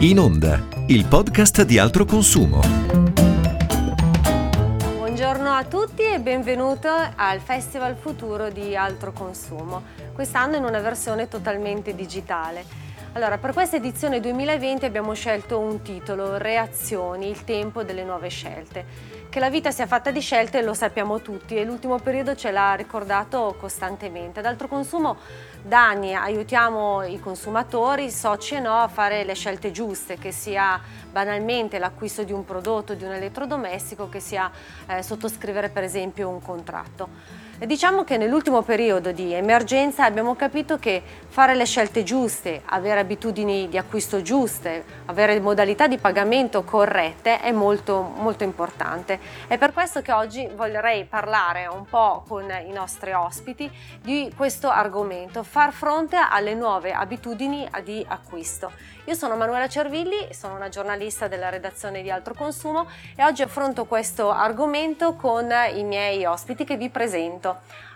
In Onda, il podcast di altro consumo. Buongiorno a tutti e benvenuto al Festival Futuro di Altro Consumo, quest'anno in una versione totalmente digitale. Allora, per questa edizione 2020 abbiamo scelto un titolo, Reazioni, il tempo delle nuove scelte. Che la vita sia fatta di scelte lo sappiamo tutti e l'ultimo periodo ce l'ha ricordato costantemente. Ad altro consumo da anni aiutiamo i consumatori, soci e no, a fare le scelte giuste, che sia banalmente l'acquisto di un prodotto, di un elettrodomestico, che sia eh, sottoscrivere per esempio un contratto. Diciamo che nell'ultimo periodo di emergenza abbiamo capito che fare le scelte giuste, avere abitudini di acquisto giuste, avere modalità di pagamento corrette è molto, molto importante. È per questo che oggi vorrei parlare un po' con i nostri ospiti di questo argomento, far fronte alle nuove abitudini di acquisto. Io sono Manuela Cervilli, sono una giornalista della redazione di Altro Consumo e oggi affronto questo argomento con i miei ospiti che vi presento.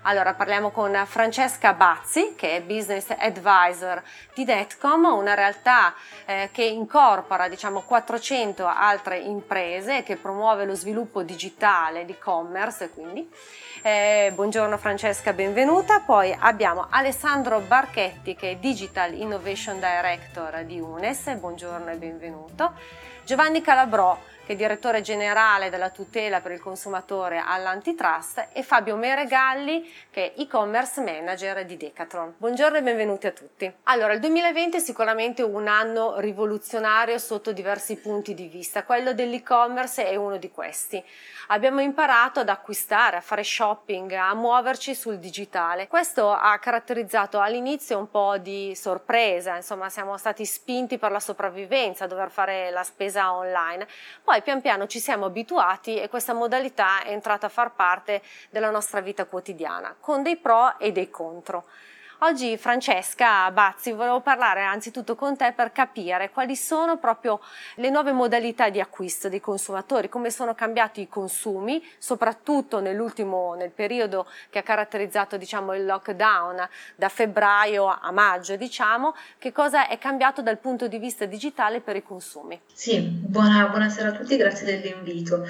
Allora parliamo con Francesca Bazzi che è Business Advisor di Netcom, una realtà eh, che incorpora diciamo 400 altre imprese che promuove lo sviluppo digitale di commerce quindi. Eh, buongiorno Francesca, benvenuta. Poi abbiamo Alessandro Barchetti che è Digital Innovation Director di UNES, buongiorno e benvenuto. Giovanni Calabrò che è direttore generale della tutela per il consumatore all'antitrust, e Fabio Meregalli, che è e-commerce manager di Decathlon. Buongiorno e benvenuti a tutti. Allora, il 2020 è sicuramente un anno rivoluzionario sotto diversi punti di vista. Quello dell'e-commerce è uno di questi. Abbiamo imparato ad acquistare, a fare shopping, a muoverci sul digitale. Questo ha caratterizzato all'inizio un po' di sorpresa, insomma siamo stati spinti per la sopravvivenza a dover fare la spesa online. Poi poi pian piano ci siamo abituati e questa modalità è entrata a far parte della nostra vita quotidiana, con dei pro e dei contro. Oggi Francesca Bazzi volevo parlare anzitutto con te per capire quali sono proprio le nuove modalità di acquisto dei consumatori, come sono cambiati i consumi, soprattutto nell'ultimo nel periodo che ha caratterizzato diciamo, il lockdown da febbraio a maggio, diciamo, che cosa è cambiato dal punto di vista digitale per i consumi. Sì, buona, buonasera a tutti, grazie dell'invito.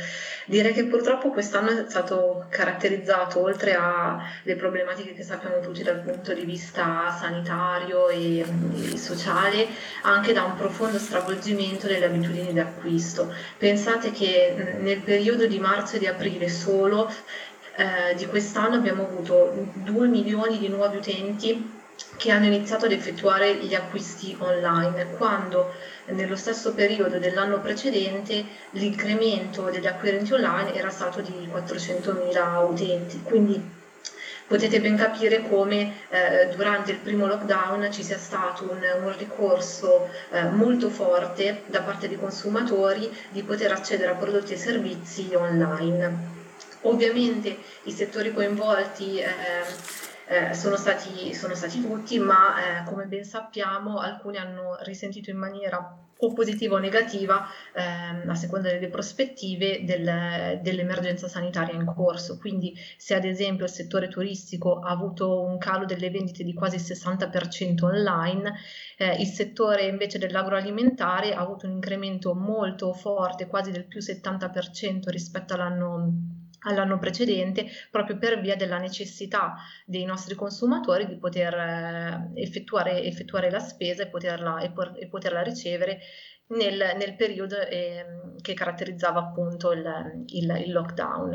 Direi che purtroppo quest'anno è stato caratterizzato, oltre alle problematiche che sappiamo tutti dal punto di vista vista sanitario e, e, sociale anche da un profondo stravolgimento delle abitudini di acquisto. Pensate che nel periodo di marzo e di aprile solo eh, di quest'anno abbiamo avuto 2 milioni di nuovi utenti che hanno iniziato ad effettuare gli acquisti online, quando nello stesso periodo dell'anno precedente l'incremento degli acquirenti online era stato di 400.000 utenti. Quindi potete ben capire come eh, durante il primo lockdown ci sia stato un, un ricorso eh, molto forte da parte dei consumatori di poter accedere a prodotti e servizi online. Ovviamente i settori coinvolti eh, eh, sono, stati, sono, stati, tutti, ma eh, come ben sappiamo alcuni hanno risentito in maniera o positiva o negativa ehm, a seconda delle prospettive del, dell'emergenza sanitaria in corso. Quindi se ad esempio il settore turistico ha avuto un calo delle vendite di quasi il 60% online, eh, il settore invece dell'agroalimentare ha avuto un incremento molto forte, quasi del più 70% rispetto all'anno all'anno precedente proprio per via della necessità dei nostri consumatori di poter eh, effettuare, effettuare, la spesa e poterla, e por, e poterla ricevere nel, nel periodo eh, che caratterizzava appunto il, il, il lockdown.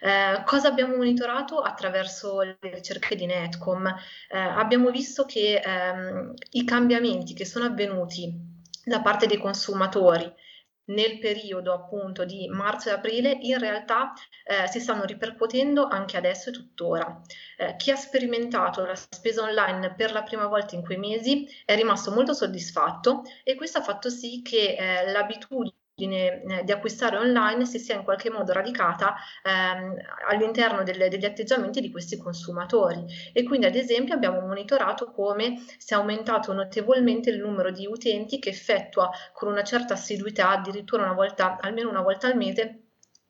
Eh, cosa abbiamo monitorato attraverso le ricerche di Netcom? Eh, abbiamo visto che ehm, i cambiamenti che sono avvenuti da parte dei consumatori nel periodo appunto di marzo e aprile in realtà eh, si stanno ripercuotendo anche adesso e tuttora. Eh, chi ha sperimentato la spesa online per la prima volta in quei mesi è rimasto molto soddisfatto e questo ha fatto sì che eh, l'abitudine di acquistare online si sia in qualche modo radicata ehm, all'interno delle, degli atteggiamenti di questi consumatori e quindi ad esempio abbiamo monitorato come si è aumentato notevolmente il numero di utenti che effettua con una certa assiduità addirittura una volta almeno una volta al mese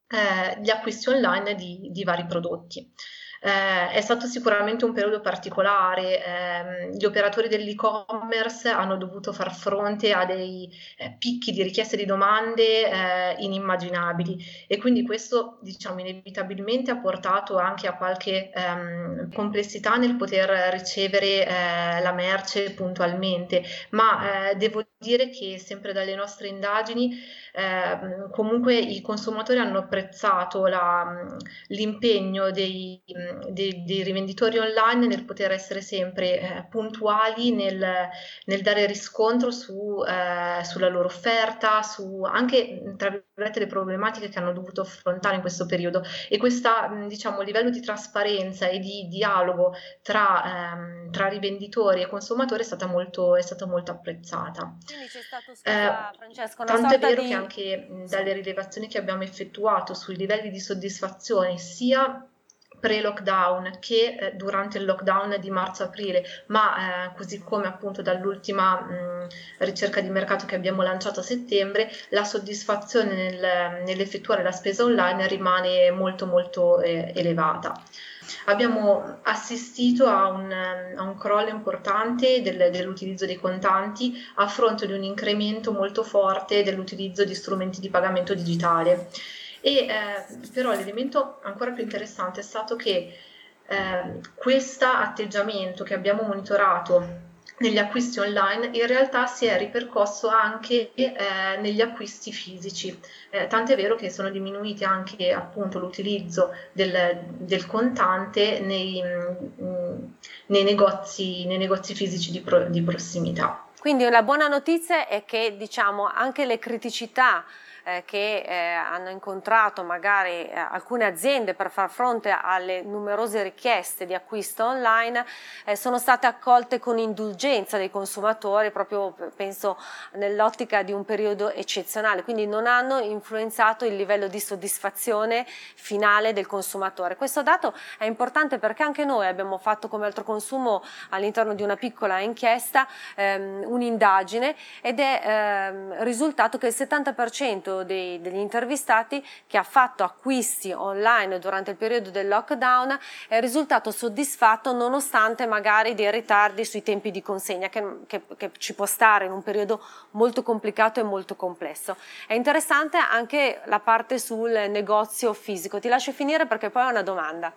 eh, gli acquisti online di, di vari prodotti. Eh, è stato sicuramente un periodo particolare, eh, gli operatori dell'e-commerce hanno dovuto far fronte a dei eh, picchi di richieste di domande eh, inimmaginabili. E quindi questo diciamo inevitabilmente ha portato anche a qualche ehm, complessità nel poter ricevere eh, la merce puntualmente, ma eh, devo dire che sempre dalle nostre indagini eh, comunque i consumatori hanno apprezzato la, l'impegno dei, dei, dei, rivenditori online nel poter essere sempre eh, puntuali nel, nel, dare riscontro su, eh, sulla loro offerta, su anche tra virgolette le problematiche che hanno dovuto affrontare in questo periodo e questo diciamo, livello di trasparenza e di dialogo tra, ehm, tra rivenditori e consumatori è stata molto, è stata molto apprezzata. Quindi c'è stato, scusa, eh, Francesco, una tanto è vero di... che anche dalle rilevazioni che abbiamo effettuato sui livelli di soddisfazione sia pre-lockdown che eh, durante il lockdown di marzo-aprile, ma eh, così come appunto dall'ultima mh, ricerca di mercato che abbiamo lanciato a settembre, la soddisfazione nel, nell'effettuare la spesa online rimane molto molto eh, elevata. Abbiamo assistito a un, a un crollo importante del, dell'utilizzo dei contanti a fronte di un incremento molto forte dell'utilizzo di strumenti di pagamento digitale. E, eh, però l'elemento ancora più interessante è stato che eh, questo atteggiamento che abbiamo monitorato negli acquisti online in realtà si è ripercosso anche eh, negli acquisti fisici, eh, tant'è vero che sono diminuiti anche appunto l'utilizzo del, del contante nei, mh, mm, nei, negozi, nei, negozi, fisici di, pro, di prossimità. Quindi la buona notizia è che diciamo anche le criticità eh, che eh, hanno incontrato magari eh, alcune aziende per far fronte alle numerose richieste di acquisto online eh, sono state accolte con indulgenza dei consumatori proprio penso nell'ottica di un periodo eccezionale. Quindi non hanno influenzato il livello di soddisfazione finale del consumatore. Questo dato è importante perché anche noi abbiamo fatto come altro consumo all'interno di una piccola inchiesta ehm, un'indagine ed è ehm, risultato che il 70% dei, degli intervistati che ha fatto acquisti online durante il periodo del lockdown è risultato soddisfatto nonostante magari dei ritardi sui tempi di consegna che, che, che ci può stare in un periodo molto complicato e molto complesso. È interessante anche la parte sul negozio fisico. Ti lascio finire perché poi ho una domanda.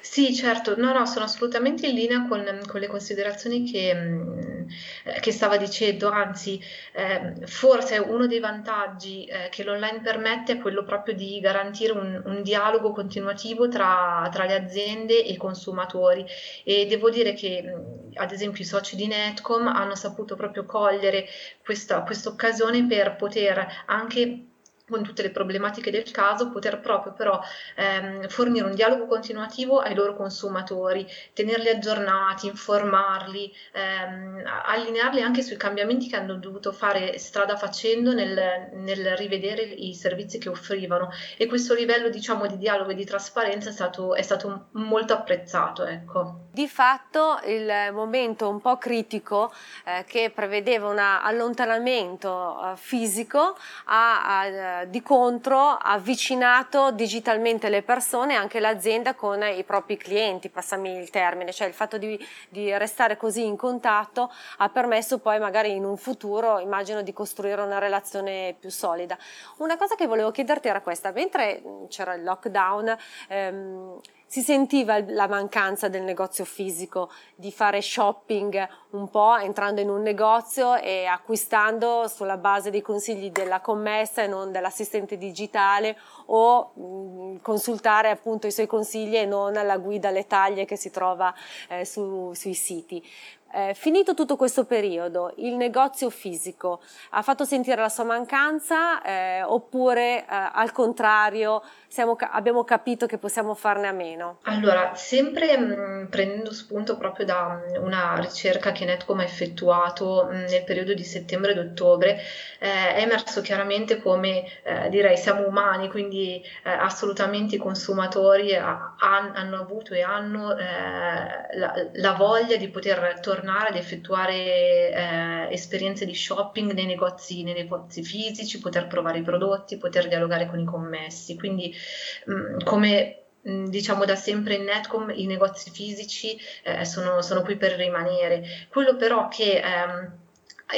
Sì, certo, no, no, sono assolutamente in linea con, con le considerazioni che, mm, eh, che stava dicendo, anzi, eh, forse uno dei vantaggi eh, che l'online permette è quello proprio di garantire un, un dialogo continuativo tra, tra, le aziende e i consumatori. E devo dire che, mm, ad esempio, i soci di Netcom hanno saputo proprio cogliere questa occasione per poter anche con tutte le problematiche del caso, poter proprio però ehm, fornire un dialogo continuativo ai loro consumatori, tenerli aggiornati, informarli, ehm, allinearli anche sui cambiamenti che hanno dovuto fare strada facendo nel, nel, rivedere i servizi che offrivano e questo livello diciamo di dialogo e di trasparenza è stato, è stato molto apprezzato. Ecco. Di fatto il momento un po' critico eh, che prevedeva un allontanamento eh, fisico ha, di contro avvicinato digitalmente le persone e anche l'azienda con i propri clienti, passami il termine, cioè il fatto di, di restare così in contatto ha permesso poi magari in un futuro, immagino, di costruire una relazione più solida. Una cosa che volevo chiederti era questa, mentre c'era il lockdown, ehm, si sentiva la mancanza del negozio fisico, di fare shopping un po' entrando in un negozio e acquistando sulla base dei consigli della commessa e non dell'assistente digitale o mh, consultare appunto i suoi consigli e non la guida alle taglie che si trova eh, su, sui siti. Eh, finito tutto questo periodo, il negozio fisico ha fatto sentire la sua mancanza eh, oppure eh, al contrario siamo, abbiamo capito che possiamo farne a meno? Allora, sempre mh, mm, prendendo spunto proprio da mh, mm, una ricerca che Netcom ha effettuato mh, mm, nel periodo di settembre ed ottobre, eh, è emerso chiaramente come eh, direi siamo umani, quindi eh, assolutamente i consumatori ha, hanno avuto e hanno la, la voglia di poter tornare tornare ad effettuare eh, esperienze di shopping nei negozi, nei negozi, fisici, poter provare i prodotti, poter dialogare con i commessi. Quindi mh, mm, come diciamo da sempre in Netcom i negozi fisici eh, sono, sono, qui per rimanere. Quello però che ehm,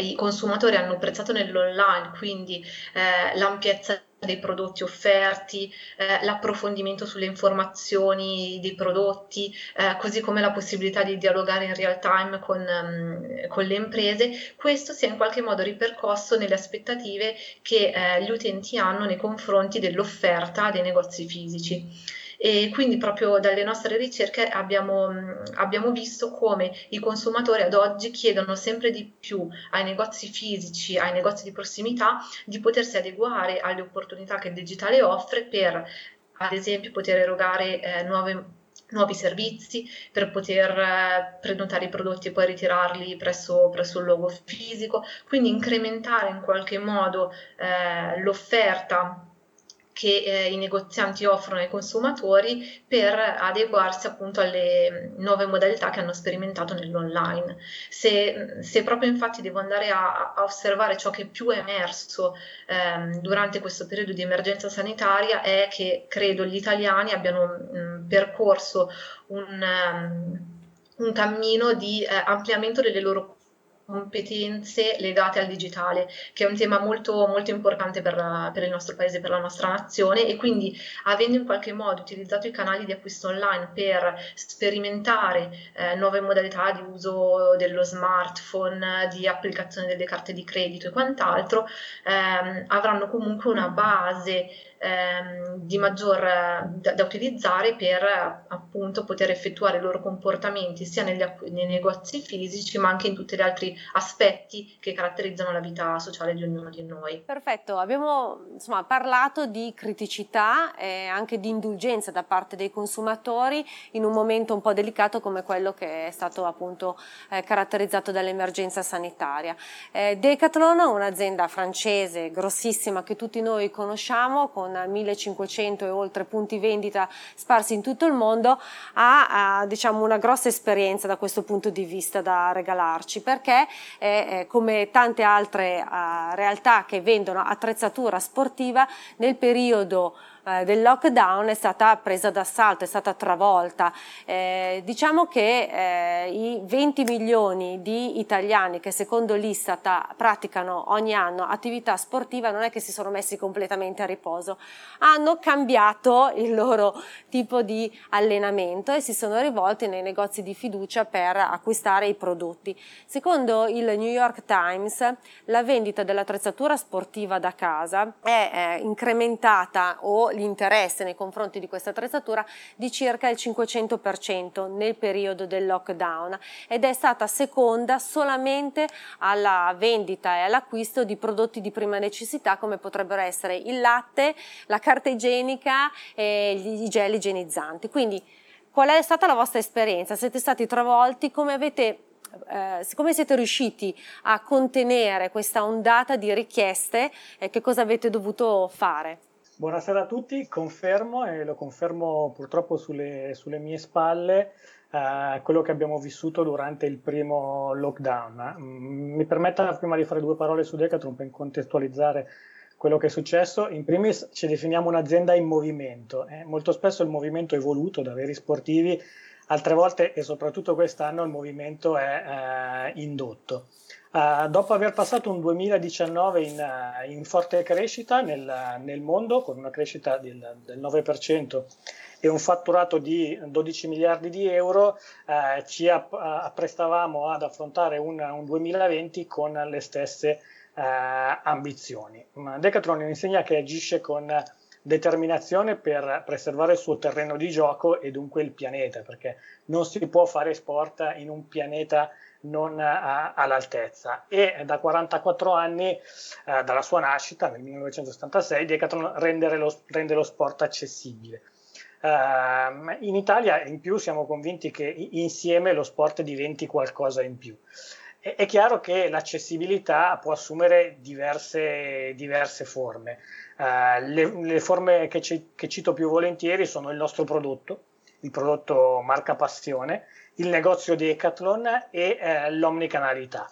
i consumatori hanno apprezzato nell'online, quindi eh, l'ampiezza dei prodotti offerti, eh, l'approfondimento sulle informazioni dei prodotti, eh, così come la possibilità di dialogare in real time con, um, con, le imprese, questo si è in qualche modo ripercosso nelle aspettative che eh, gli utenti hanno nei confronti dell'offerta dei negozi fisici e quindi proprio dalle nostre ricerche abbiamo, abbiamo visto come i consumatori ad oggi chiedono sempre di più ai negozi fisici, ai negozi di prossimità, di potersi adeguare alle opportunità che il digitale offre per ad esempio poter erogare eh, nuove nuovi servizi per poter eh, prenotare i prodotti e poi ritirarli presso, presso il luogo fisico, quindi incrementare in qualche modo eh, l'offerta che eh, i negozianti offrono ai consumatori per adeguarsi appunto alle nuove modalità che hanno sperimentato nell'online. Se, se proprio infatti devo andare a, a, osservare ciò che più è emerso ehm, durante questo periodo di emergenza sanitaria è che credo gli italiani abbiano mh, percorso un, um, un cammino di eh, ampliamento delle loro competenze legate al digitale, che è un tema molto, molto importante per, la, per, il nostro paese, per la nostra nazione. E quindi avendo in qualche modo utilizzato i canali di acquisto online per sperimentare eh, nuove modalità di uso dello smartphone, di applicazione delle carte di credito e quant'altro, ehm, avranno comunque una base ehm, di maggior da, da, utilizzare per appunto poter effettuare i loro comportamenti sia negli, nei negozi fisici ma anche in tutti gli altri aspetti che caratterizzano la vita sociale di ognuno di noi. Perfetto, abbiamo insomma, parlato di criticità e anche di indulgenza da parte dei consumatori in un momento un po' delicato come quello che è stato appunto eh, caratterizzato dall'emergenza sanitaria. Eh, Decathlon, un'azienda francese grossissima che tutti noi conosciamo con 1500 e oltre punti vendita sparsi in tutto il mondo, ha, ha diciamo una grossa esperienza da questo punto di vista da regalarci perché eh, come tante altre uh, realtà che vendono attrezzatura sportiva nel periodo eh, del lockdown è stata presa d'assalto, è stata travolta. Eh, diciamo che eh, i 20 milioni di italiani che secondo l'Istat praticano ogni anno attività sportiva non è che si sono messi completamente a riposo, hanno cambiato il loro tipo di allenamento e si sono rivolti nei negozi di fiducia per acquistare i prodotti. Secondo il New York Times la vendita dell'attrezzatura sportiva da casa è eh, incrementata o l'interesse nei confronti di questa attrezzatura di circa il 500% nel periodo del lockdown ed è stata seconda solamente alla vendita e all'acquisto di prodotti di prima necessità come potrebbero essere il latte, la carta igienica e i gel igienizzanti. Quindi qual è stata la vostra esperienza? Siete stati travolti? Come avete eh, come siete riusciti a contenere questa ondata di richieste e che cosa avete dovuto fare? Buonasera a tutti, confermo e lo confermo purtroppo sulle, sulle mie spalle eh, quello che abbiamo vissuto durante il primo lockdown. Mm, mi permetta prima di fare due parole su Decathlon per contestualizzare quello che è successo. In primis ci definiamo un'azienda in movimento, eh? molto spesso il movimento è voluto da veri sportivi, altre volte e soprattutto quest'anno il movimento è eh, indotto. Uh, dopo aver passato un 2019 in, uh, in forte crescita nel, nel, mondo, con una crescita del, del, 9% e un fatturato di 12 miliardi di euro, uh, ci apprestavamo ad affrontare un, un, 2020 con le stesse ambizioni. Decathlon insegna che agisce con determinazione per preservare il suo terreno di gioco e dunque il pianeta, perché non si può fare sport in un pianeta non a, all'altezza e da 44 anni eh, dalla sua nascita nel 1976 Decathlon lo, rende lo sport accessibile. Uh, in Italia in più siamo convinti che insieme lo sport diventi qualcosa in più. È, è chiaro che l'accessibilità può assumere diverse, diverse forme. Uh, le, le, forme che, ci, che cito più volentieri sono il nostro prodotto, il prodotto marca passione, il negozio Decathlon e eh, l'omnicanalità.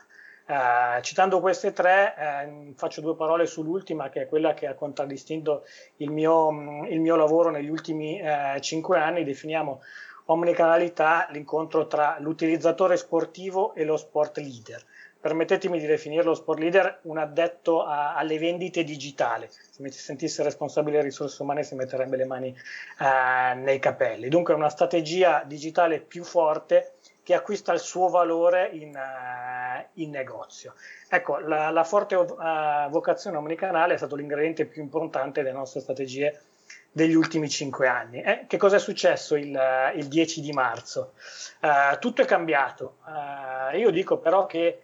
Uh, citando queste tre, eh, faccio due parole sull'ultima, che è quella che ha contraddistinto il mio, il mio lavoro negli ultimi eh, cinque anni. Definiamo omnicanalità l'incontro tra l'utilizzatore sportivo e lo sport leader. Permettetemi di definire lo sport leader un addetto a, alle vendite digitali. Se mi sentisse responsabile delle risorse umane si metterebbe le mani eh, nei capelli. Dunque è una strategia digitale più forte che acquista il suo valore in, uh, in negozio. Ecco, la, la forte uh, vocazione omnicanale è stato l'ingrediente più importante delle nostre strategie degli ultimi cinque anni. Eh, che cosa è successo il, uh, il 10 di marzo? tutto è cambiato. io dico però che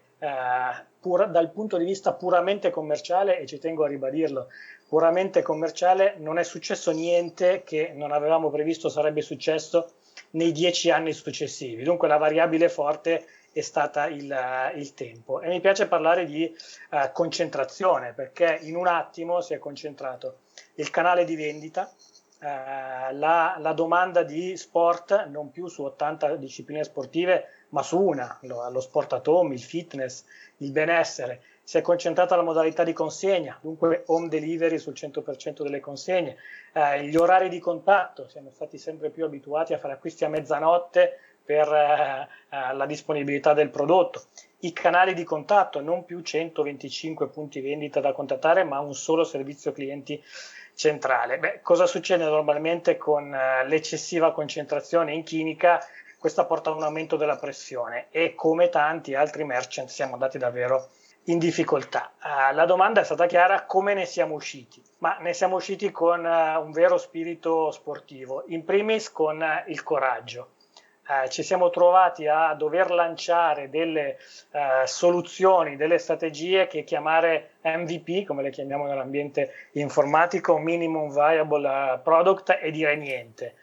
pur, dal punto di vista puramente commerciale, e ci tengo a ribadirlo, puramente commerciale non è successo niente che non avevamo previsto sarebbe successo nei dieci anni successivi. Dunque la variabile forte è stata il, il tempo. E mi piace parlare di uh, concentrazione perché in un attimo si è concentrato il canale di vendita, uh, la, la, domanda di sport non più su 80 discipline sportive, ma su una, lo, lo sport at home, il fitness, il benessere si è concentrata la modalità di consegna, dunque home delivery sul 100% delle consegne, eh, gli orari di contatto, siamo stati sempre più abituati a fare acquisti a mezzanotte per eh, eh la disponibilità del prodotto, i canali di contatto, non più 125 punti vendita da contattare, ma un solo servizio clienti centrale. Beh, cosa succede normalmente con eh, l'eccessiva concentrazione in chimica? Questa porta a un aumento della pressione e come tanti altri merchant siamo andati davvero in difficoltà. Uh, la domanda è stata chiara come ne siamo usciti, ma ne siamo usciti con uh, un vero spirito sportivo, in primis con uh, il coraggio. ci siamo trovati a dover lanciare delle soluzioni, delle strategie che chiamare MVP, come le chiamiamo nell'ambiente informatico, Minimum Viable Product, e dire niente.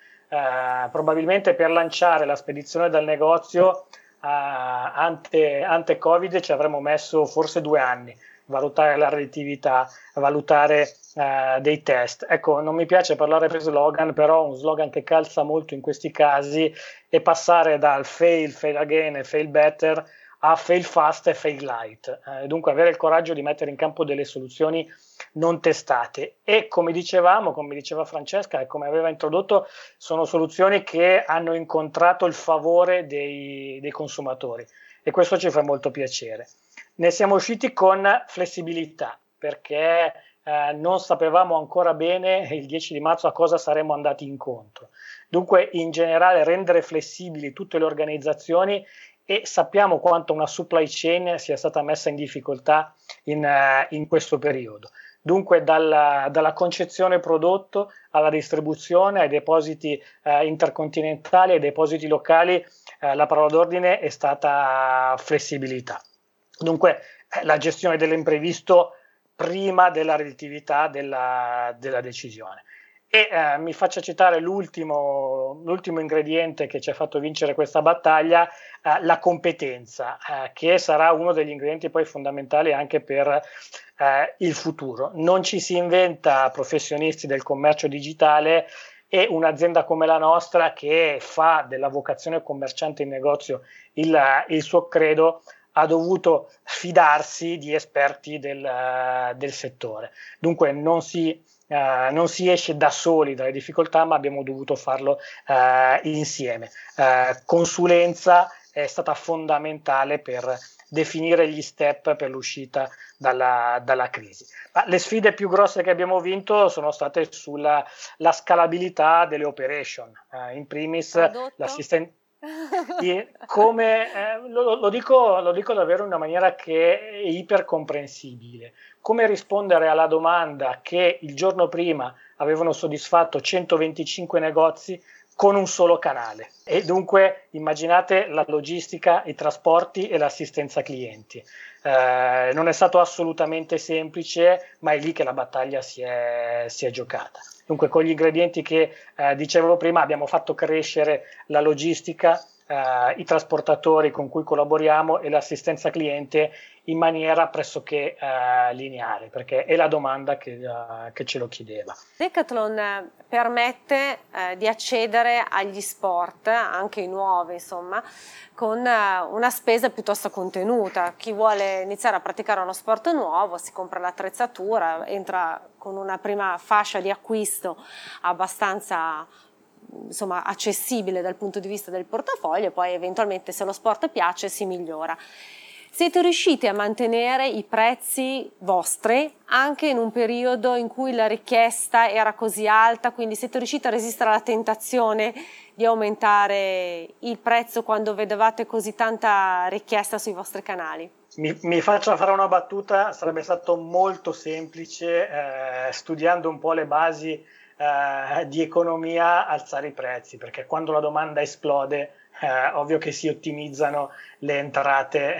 Probabilmente per lanciare la spedizione dal negozio ante, ante Covid ci avremmo messo forse due anni valutare la relatività, valutare uh, dei test. Ecco, non mi piace parlare per slogan, però un slogan che calza molto in questi casi è passare dal fail, fail again e fail better a fail fast e fail light. Eh, dunque avere il coraggio di mettere in campo delle soluzioni non testate e come dicevamo, come diceva Francesca e come aveva introdotto, sono soluzioni che hanno incontrato il favore dei, dei consumatori e questo ci fa molto piacere. Ne siamo usciti con flessibilità perché eh, non sapevamo ancora bene il 10 di marzo a cosa saremmo andati incontro. Dunque, in generale, rendere flessibili tutte le organizzazioni e sappiamo quanto una supply chain sia stata messa in difficoltà in, uh, in questo periodo. Dunque dalla, dalla, concezione prodotto alla distribuzione, ai depositi uh, intercontinentali, ai depositi locali, uh, la parola d'ordine è stata flessibilità. Dunque la gestione dell'imprevisto prima della relatività della, della decisione. E eh, mi faccia citare l'ultimo, l'ultimo, ingrediente che ci ha fatto vincere questa battaglia, eh, la competenza, eh, che sarà uno degli ingredienti poi fondamentali anche per eh, il futuro. Non ci si inventa professionisti del commercio digitale e un'azienda come la nostra che fa della vocazione commerciante in negozio il, il suo credo ha dovuto fidarsi di esperti del, del settore. Dunque non si Uh, non si esce da soli dalle difficoltà, ma abbiamo dovuto farlo uh, insieme. Uh, consulenza è stata fondamentale per definire gli step per l'uscita dalla, dalla crisi. Ma le sfide più grosse che abbiamo vinto sono state sulla scalabilità delle operation, in primis l'assistenza come, eh, lo, lo, dico, lo, dico, davvero in una maniera che è ipercomprensibile. Come rispondere alla domanda che il giorno prima avevano soddisfatto 125 negozi con un solo canale. E dunque immaginate la logistica, i trasporti e l'assistenza clienti. Eh, non è stato assolutamente semplice, ma è lì che la battaglia si è, si è giocata. Dunque, con gli ingredienti che eh, dicevo prima, abbiamo fatto crescere la logistica, eh, eh, i trasportatori con cui collaboriamo e l'assistenza cliente in maniera pressoché eh, lineare, perché è la domanda che, uh, che ce lo chiedeva. Decathlon eh, permette eh, di accedere agli sport, anche i nuovi, insomma, con uh, una spesa piuttosto contenuta. Chi vuole iniziare a praticare uno sport nuovo si compra l'attrezzatura, entra con una prima fascia di acquisto abbastanza insomma, accessibile dal punto di vista del portafoglio e poi eventualmente se lo sport piace si migliora siete riusciti a mantenere i prezzi vostri anche in un periodo in cui la richiesta era così alta, quindi siete riusciti a resistere alla tentazione di aumentare il prezzo quando vedevate così tanta richiesta sui vostri canali? Mi, mi faccio fare una battuta, sarebbe stato molto semplice eh, studiando un po' le basi eh, di economia alzare i prezzi, perché quando la domanda esplode eh, ovvio che si ottimizzano le entrate eh,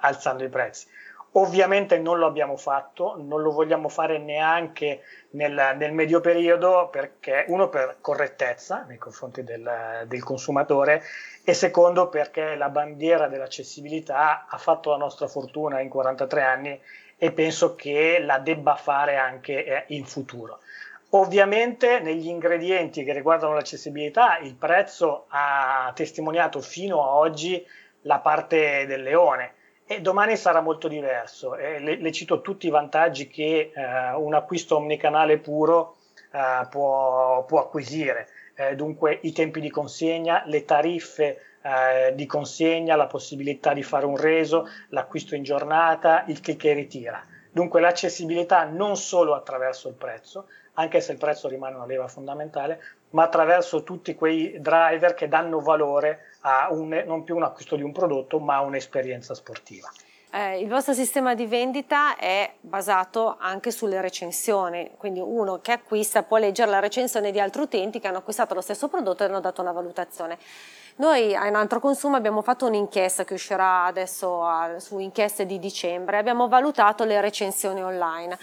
alzando i prezzi. Ovviamente non lo abbiamo fatto, non lo vogliamo fare neanche nel, nel medio periodo perché uno per correttezza nei confronti del, del, consumatore e secondo perché la bandiera dell'accessibilità ha fatto la nostra fortuna in 43 anni e penso che la debba fare anche eh, in futuro. Ovviamente negli ingredienti che riguardano l'accessibilità il prezzo ha testimoniato fino a oggi la parte del leone e domani sarà molto diverso. Le, le, cito tutti i vantaggi che eh, un acquisto omnicanale puro eh, può, può, acquisire, eh, dunque i tempi di consegna, le tariffe eh, di consegna, la possibilità di fare un reso, l'acquisto in giornata, il click e ritira. Dunque l'accessibilità non solo attraverso il prezzo, anche se il prezzo rimane una leva fondamentale, ma attraverso tutti quei driver che danno valore a un, non più un acquisto di un prodotto, ma a un'esperienza sportiva. Eh, il vostro sistema di vendita è basato anche sulle recensioni, quindi uno che acquista può leggere la recensione di altri utenti che hanno acquistato lo stesso prodotto e hanno dato una valutazione. Noi in altro consumo abbiamo fatto un'inchiesta che uscirà adesso a, su inchieste di dicembre, abbiamo valutato le recensioni online.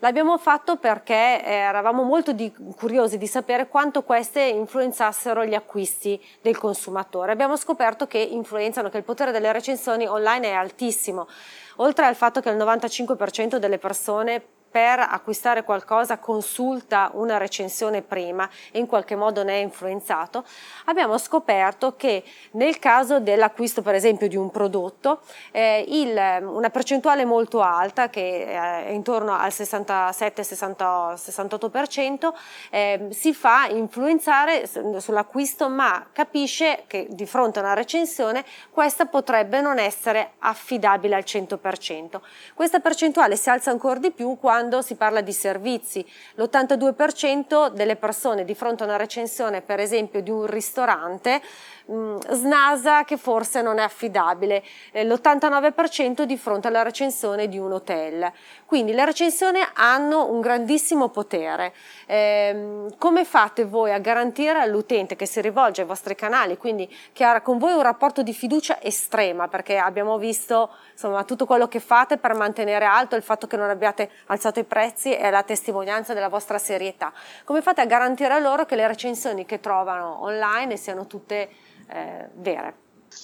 L'abbiamo fatto perché eh, eravamo molto di, curiosi di sapere quanto queste influenzassero gli acquisti del consumatore. Abbiamo scoperto che influenzano, che il potere delle recensioni online è altissimo. Oltre al fatto che il 95% delle persone per acquistare qualcosa consulta una recensione prima e in qualche modo ne è influenzato, abbiamo scoperto che nel caso dell'acquisto per esempio di un prodotto, eh, il, una percentuale molto alta che è intorno al 67-68% eh, si fa influenzare sull'acquisto ma capisce che di fronte a una recensione questa potrebbe non essere affidabile al 100%. Questa percentuale si alza ancora di più quando quando si parla di servizi. L'82% delle persone di fronte a una recensione, per esempio, di un ristorante, mh, mm, snasa che forse non è affidabile, eh, l'89% di fronte alla recensione di un hotel. Quindi le recensioni hanno un grandissimo potere. Eh, come fate voi a garantire all'utente che si rivolge ai vostri canali, quindi che ha con voi un rapporto di fiducia estrema, perché abbiamo visto insomma, tutto quello che fate per mantenere alto il fatto che non abbiate alzato i prezzi è la testimonianza della vostra serietà. Come fate a garantire a loro che le recensioni che trovano online siano tutte eh, vere.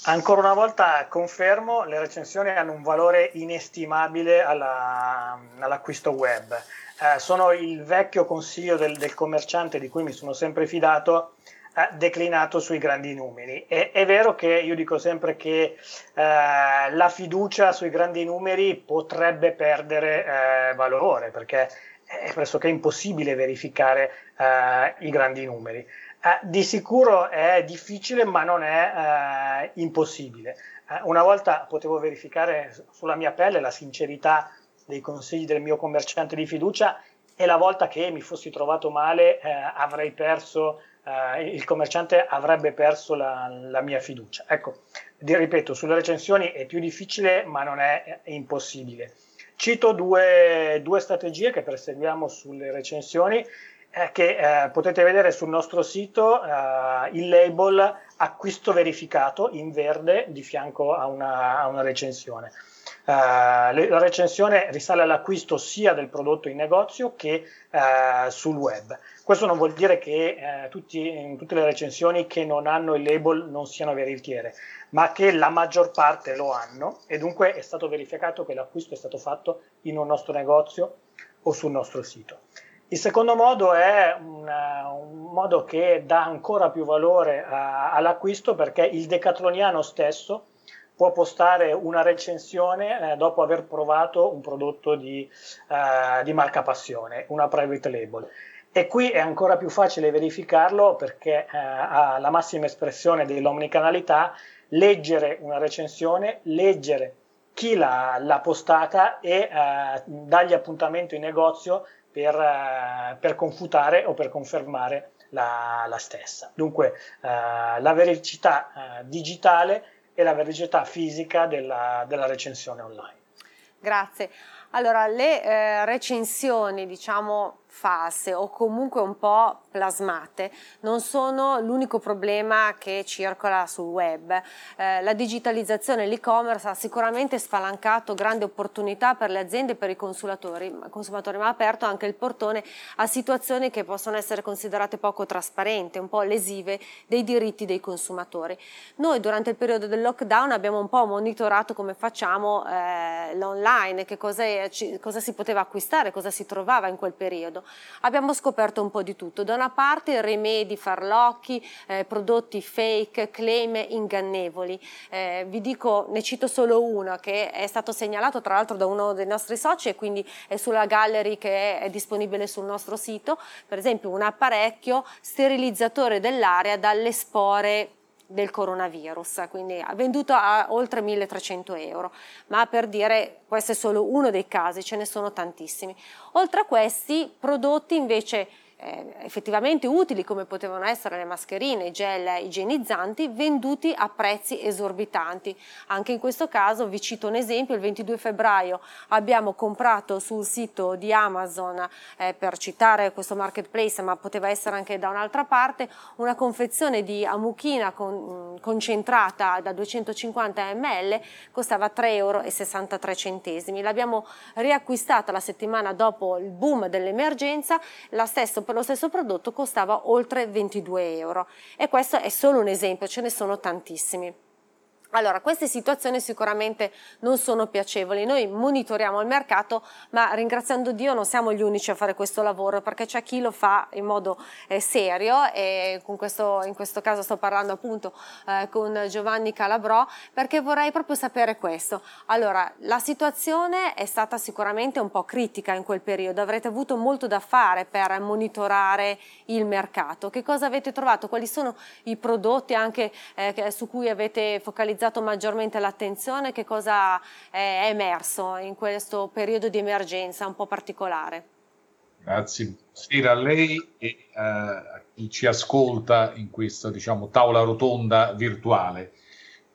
Ancora una volta confermo, le recensioni hanno un valore inestimabile alla, all'acquisto web. Eh, sono il vecchio consiglio del, del, commerciante di cui mi sono sempre fidato, declinato sui grandi numeri. E, è vero che io dico sempre che eh, la fiducia sui grandi numeri potrebbe perdere eh, valore perché è pressoché impossibile verificare eh, i grandi numeri. Eh, di sicuro è difficile, ma non è eh, impossibile. Eh, una volta potevo verificare sulla mia pelle la sincerità dei consigli del mio commerciante di fiducia e la volta che mi fossi trovato male avrei perso, eh, il commerciante avrebbe perso la, la mia fiducia. Ecco, ripeto, sulle recensioni è più difficile, ma non è impossibile. Cito due, due strategie che perseguiamo sulle recensioni eh, che eh, potete vedere sul nostro sito eh, il label acquisto verificato in verde di fianco a una, a una recensione. la recensione risale all'acquisto sia del prodotto in negozio che uh, sul web. Questo non vuol dire che uh, tutti, tutte le recensioni che non hanno il label non siano veritiere, ma che la maggior parte lo hanno e dunque è stato verificato che l'acquisto è stato fatto in un nostro negozio o sul nostro sito. Il secondo modo è una, un modo che dà ancora più valore a, all'acquisto perché il decatloniano stesso può postare una recensione eh, dopo aver provato un prodotto di, eh, di, marca passione, una private label. E qui è ancora più facile verificarlo perché eh, ha la massima espressione dell'omnicanalità, leggere una recensione, leggere chi l'ha, l'ha postata e eh, dargli appuntamento in negozio per, uh, per confutare o per confermare la, la stessa. Dunque uh, la vericità uh, digitale e la vericità fisica della, della recensione online. Grazie. Allora, le eh, recensioni, diciamo, false o comunque un po' plasmate non sono l'unico problema che circola sul web. Eh, la digitalizzazione e l'e-commerce ha sicuramente spalancato grandi opportunità per le aziende e per i consumatori, ma ha aperto anche il portone a situazioni che possono essere considerate poco trasparenti, un po' lesive dei diritti dei consumatori. Noi durante il periodo del lockdown abbiamo un po' monitorato come facciamo eh, l'online, che cosa, cosa si poteva acquistare, cosa si trovava in quel periodo abbiamo scoperto un po' di tutto. Da una parte rimedi, farlocchi, eh, prodotti fake, claim ingannevoli. Eh, vi dico, ne cito solo uno che è stato segnalato tra l'altro da uno dei nostri soci e quindi è sulla gallery che è, è disponibile sul nostro sito. Per esempio un apparecchio sterilizzatore dell'aria dalle spore del coronavirus, quindi ha venduto a oltre 1300 euro, ma per dire questo è solo uno dei casi, ce ne sono tantissimi. Oltre a questi prodotti invece eh, effettivamente utili come potevano essere le mascherine, i gel igienizzanti venduti a prezzi esorbitanti. Anche in questo caso vi cito un esempio, il 22 febbraio abbiamo comprato sul sito di Amazon, eh, per citare questo marketplace ma poteva essere anche da un'altra parte, una confezione di amuchina con, mm, concentrata da 250 ml, costava 3,63 euro. L'abbiamo riacquistata la settimana dopo il boom dell'emergenza, la stessa per lo stesso prodotto costava oltre 22 euro e questo è solo un esempio, ce ne sono tantissimi. Allora, queste situazioni sicuramente non sono piacevoli. Noi monitoriamo il mercato, ma ringraziando Dio non siamo gli unici a fare questo lavoro, perché c'è chi lo fa in modo eh, serio e questo, in questo caso sto parlando appunto eh, con Giovanni Calabrò, perché vorrei proprio sapere questo. Allora, la situazione è stata sicuramente un po' critica in quel periodo, avrete avuto molto da fare per monitorare il mercato. Che cosa avete trovato? Quali sono i prodotti anche eh, su cui avete focalizzato focalizzato maggiormente l'attenzione? Che cosa è emerso in questo periodo di emergenza un po' particolare? Grazie, buonasera a lei e uh, a chi ci ascolta in questa diciamo, tavola rotonda virtuale.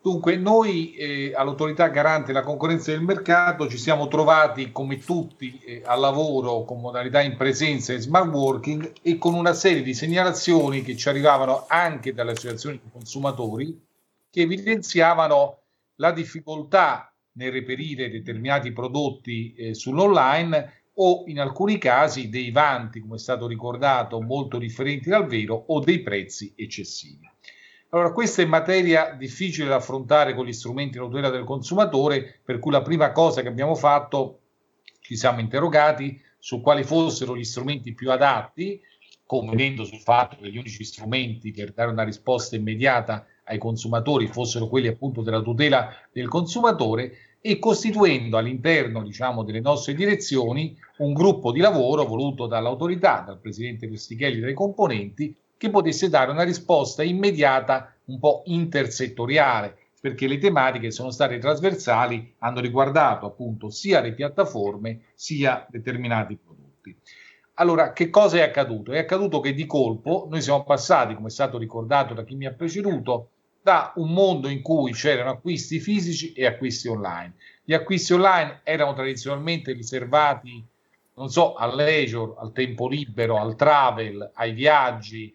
Dunque, noi eh, all'autorità garante della concorrenza del mercato ci siamo trovati come tutti eh, al lavoro con modalità in presenza e smart working e con una serie di segnalazioni che ci arrivavano anche dalle associazioni di consumatori che evidenziavano la difficoltà nel reperire determinati prodotti eh, sull'online o in alcuni casi dei vanti, come è stato ricordato, molto differenti dal vero o dei prezzi eccessivi. Allora, questa è materia difficile da affrontare con gli strumenti di tutela del consumatore, per cui la prima cosa che abbiamo fatto, ci siamo interrogati su quali fossero gli strumenti più adatti, convenendo sul fatto che gli unici strumenti per dare una risposta immediata ai consumatori fossero quelli appunto della tutela del consumatore e costituendo all'interno diciamo, delle nostre direzioni un gruppo di lavoro voluto dall'autorità, dal presidente Vestichelli e dai componenti, che potesse dare una risposta immediata, un po' intersettoriale, perché le tematiche sono state trasversali, hanno riguardato appunto sia le piattaforme sia determinati prodotti. Allora, che cosa è accaduto? È accaduto che di colpo noi siamo passati, come è stato ricordato da chi mi ha preceduto, da un mondo in cui c'erano acquisti fisici e acquisti online. Gli acquisti online erano tradizionalmente riservati, non so, al leisure, al tempo libero, al travel, ai viaggi,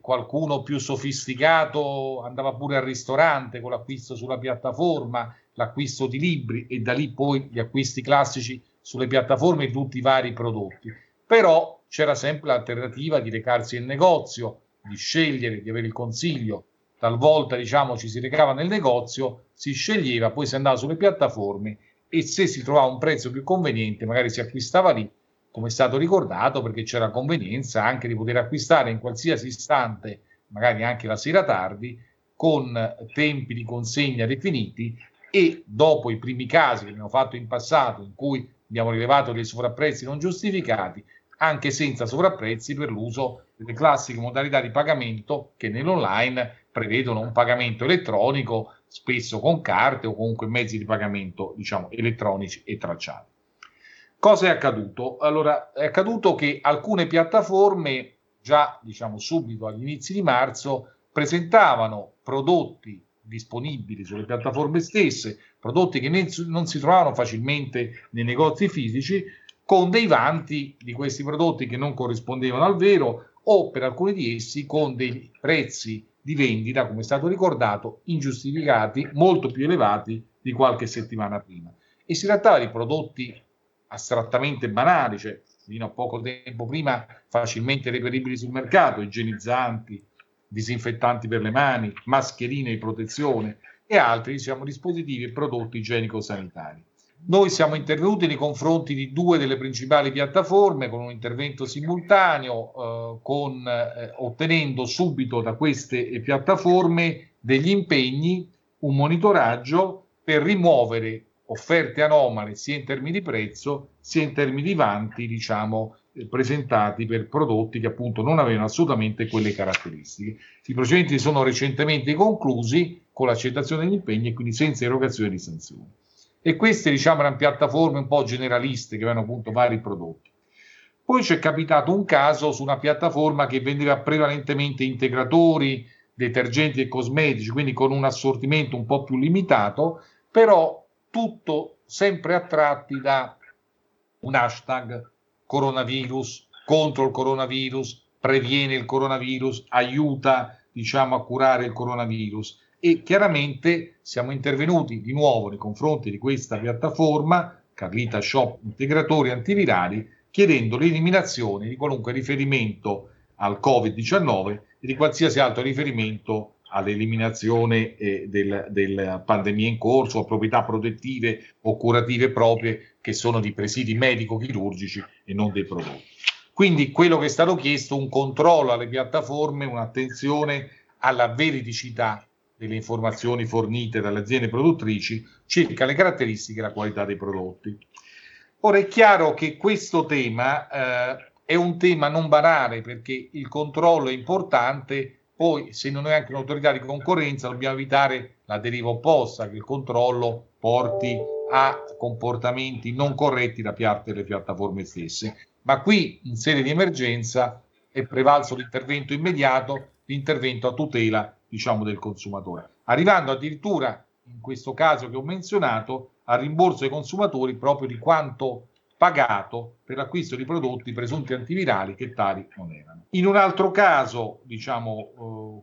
qualcuno più sofisticato andava pure al ristorante con l'acquisto sulla piattaforma, l'acquisto di libri e da lì poi gli acquisti classici sulle piattaforme di tutti i vari prodotti. Però c'era sempre l'alternativa di recarsi in negozio, di scegliere, di avere il consiglio. Talvolta, diciamo, ci si recava nel negozio, si sceglieva, poi si andava sulle piattaforme e se si trovava un prezzo più conveniente, magari si acquistava lì, come è stato ricordato, perché c'era convenienza anche di poter acquistare in qualsiasi istante, magari anche la sera tardi, con tempi di consegna definiti e dopo i primi casi che abbiamo fatto in passato in cui abbiamo rilevato dei sovrapprezzi non giustificati, anche senza sovrapprezzi per l'uso delle classiche modalità di pagamento che nell'online prevedono un pagamento elettronico, spesso con carte o comunque mezzi di pagamento, diciamo, elettronici e tracciati. Cosa è accaduto? Allora, è accaduto che alcune piattaforme, già diciamo subito agli inizi di marzo, presentavano prodotti disponibili sulle piattaforme stesse, prodotti che non si trovavano facilmente nei negozi fisici, con dei vanti di questi prodotti che non corrispondevano al vero o per alcuni di essi con dei prezzi di vendita, come è stato ricordato, ingiustificati, molto più elevati di qualche settimana prima. E si trattava di prodotti astrattamente banali, cioè fino a poco tempo prima facilmente reperibili sul mercato, igienizzanti, disinfettanti per le mani, mascherine di protezione e altri diciamo, dispositivi e prodotti igienico-sanitari. Noi siamo intervenuti nei confronti di due delle principali piattaforme con un intervento simultaneo, eh, con, eh, ottenendo subito da queste piattaforme degli impegni, un monitoraggio per rimuovere offerte anomale sia in termini di prezzo sia in termini di vanti, diciamo, eh, presentati per prodotti che appunto non avevano assolutamente quelle caratteristiche. I procedimenti sono recentemente conclusi con l'accettazione degli impegni e quindi senza erogazione di sanzioni e queste diciamo erano piattaforme un po' generaliste che avevano appunto vari prodotti. Poi ci è capitato un caso su una piattaforma che vendeva prevalentemente integratori, detergenti e cosmetici, quindi con un assortimento un po' più limitato, però tutto sempre attratti da un hashtag coronavirus, contro il coronavirus, previene il coronavirus, aiuta diciamo a curare il coronavirus e chiaramente siamo intervenuti di nuovo nei confronti di questa piattaforma, Carlita Shop Integratori Antivirali, chiedendo l'eliminazione di qualunque riferimento al Covid-19 e di qualsiasi altro riferimento all'eliminazione eh, del, della pandemia in corso, a proprietà protettive o curative proprie che sono di presidi medico-chirurgici e non dei prodotti. Quindi quello che è stato chiesto un controllo alle piattaforme, un'attenzione alla veridicità delle informazioni fornite dalle aziende produttrici circa le caratteristiche e la qualità dei prodotti. Ora è chiaro che questo tema eh, è un tema non banale perché il controllo è importante, poi se non è anche un'autorità di concorrenza dobbiamo evitare la deriva opposta, che il controllo porti a comportamenti non corretti da parte delle piattaforme stesse. Ma qui in sede di emergenza è prevalso l'intervento immediato, l'intervento a tutela diciamo, del consumatore, arrivando addirittura in questo caso che ho menzionato al rimborso ai consumatori proprio di quanto pagato per l'acquisto di prodotti presunti antivirali che tali non erano. In un altro caso, diciamo,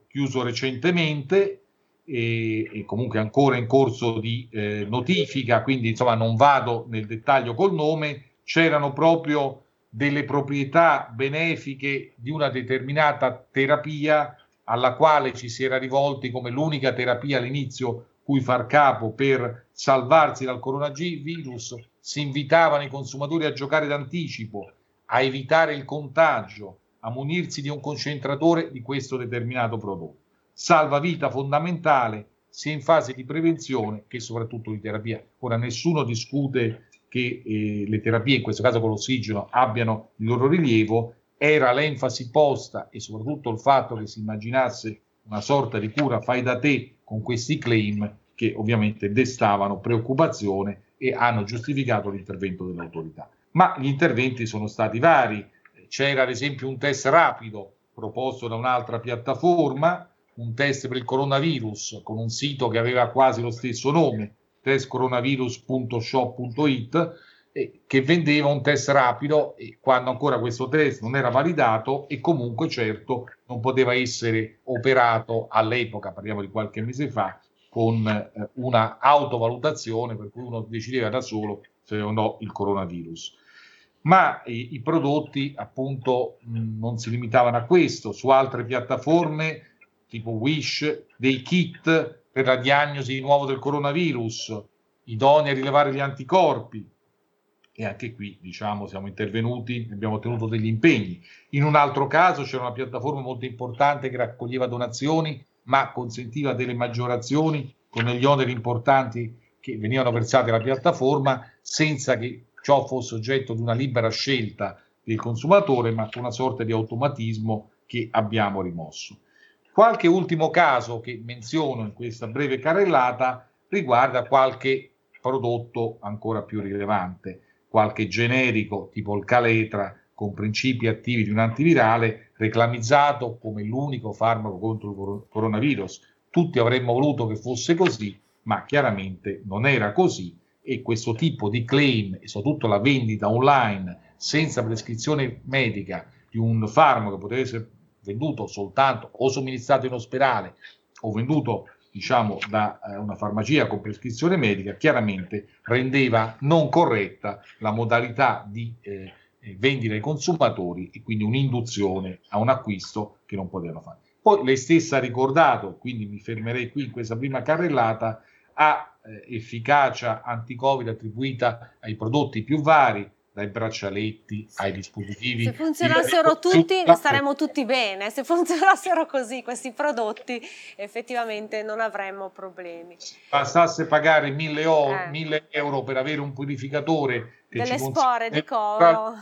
eh, chiuso recentemente e, e, comunque ancora in corso di eh, notifica, quindi insomma non vado nel dettaglio col nome, c'erano proprio delle proprietà benefiche di una determinata terapia alla quale ci si era rivolti come l'unica terapia all'inizio cui far capo per salvarsi dal coronavirus, si invitavano i consumatori a giocare d'anticipo, a evitare il contagio, a munirsi di un concentratore di questo determinato prodotto. Salva vita fondamentale sia in fase di prevenzione che soprattutto di terapia. Ora nessuno discute che eh, le terapie, in questo caso con l'ossigeno, abbiano il loro rilievo, era l'enfasi posta e soprattutto il fatto che si immaginasse una sorta di cura fai da te con questi claim che ovviamente destavano preoccupazione e hanno giustificato l'intervento dell'autorità. Ma gli interventi sono stati vari. C'era ad esempio un test rapido proposto da un'altra piattaforma, un test per il coronavirus con un sito che aveva quasi lo stesso nome, testcoronavirus.shop.it, che vendeva un test rapido eh, quando ancora questo test non era validato e comunque certo non poteva essere operato all'epoca, parliamo di qualche mese fa, con eh, una autovalutazione per cui uno decideva da solo se o no il coronavirus. Ma i, i prodotti appunto non si limitavano a questo, su altre piattaforme tipo Wish, dei kit per la diagnosi di nuovo del coronavirus, idonei a rilevare gli anticorpi, e anche qui diciamo siamo intervenuti, abbiamo ottenuto degli impegni. In un altro caso c'era una piattaforma molto importante che raccoglieva donazioni ma consentiva delle maggiorazioni con degli oneri importanti che venivano versati alla piattaforma senza che ciò fosse oggetto di una libera scelta del consumatore, ma con una sorta di automatismo che abbiamo rimosso. Qualche ultimo caso che menziono in questa breve carrellata riguarda qualche prodotto ancora più rilevante, qualche generico tipo il Caletra con principi attivi di un antivirale reclamizzato come l'unico farmaco contro il coronavirus. Tutti avremmo voluto che fosse così, ma chiaramente non era così e questo tipo di claim e soprattutto la vendita online senza prescrizione medica di un farmaco che poteva essere venduto soltanto o somministrato in ospedale o venduto diciamo da eh, una farmacia con prescrizione medica chiaramente rendeva non corretta la modalità di eh, vendita ai consumatori e quindi un'induzione a un acquisto che non potevano fare. Poi lei stessa ha ricordato, quindi mi fermerei qui in questa prima carrellata, ha eh, efficacia anti-Covid attribuita ai prodotti più vari, dai braccialetti sì. ai dispositivi. Se funzionassero tutti, staremmo tutti bene. Se funzionassero così questi prodotti, effettivamente non avremmo problemi. Bastasse pagare 1000 eh. euro per avere un purificatore delle spore di coro.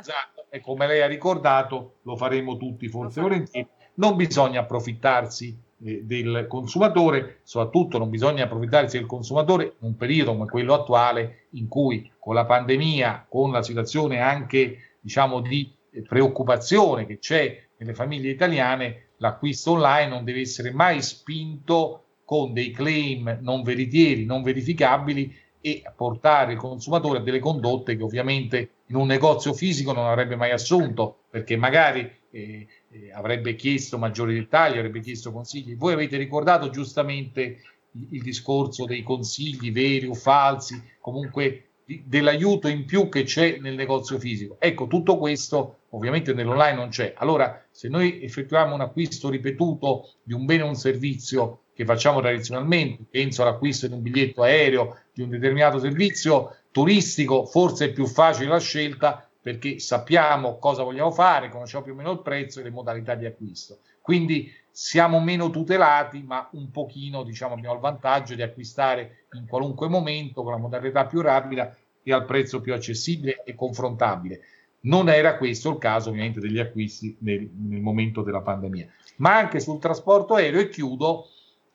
Esatto, e come lei ha ricordato, lo faremo tutti forse volentieri. Non bisogna approfittarsi eh, del consumatore, soprattutto non bisogna approfittarsi del consumatore in un periodo come quello attuale in cui con la pandemia, con la situazione anche diciamo di preoccupazione che c'è nelle famiglie italiane, l'acquisto online non deve essere mai spinto con dei claim non veritieri, non verificabili e portare il consumatore a delle condotte che ovviamente in un negozio fisico non avrebbe mai assunto, perché magari eh, eh, avrebbe chiesto maggiori dettagli, avrebbe chiesto consigli. Voi avete ricordato giustamente il, il discorso dei consigli veri o falsi, comunque di, dell'aiuto in più che c'è nel negozio fisico. Ecco, tutto questo ovviamente nell'online non c'è. Allora, se noi effettuiamo un acquisto ripetuto di un bene o un servizio che facciamo tradizionalmente, penso all'acquisto di un biglietto aereo, di un determinato servizio turistico, forse è più facile la scelta perché sappiamo cosa vogliamo fare, conosciamo più o meno il prezzo e le modalità di acquisto. Quindi siamo meno tutelati, ma un pochino diciamo, abbiamo il vantaggio di acquistare in qualunque momento con la modalità più rapida e al prezzo più accessibile e confrontabile. Non era questo il caso ovviamente degli acquisti nel, nel momento della pandemia. Ma anche sul trasporto aereo, e chiudo,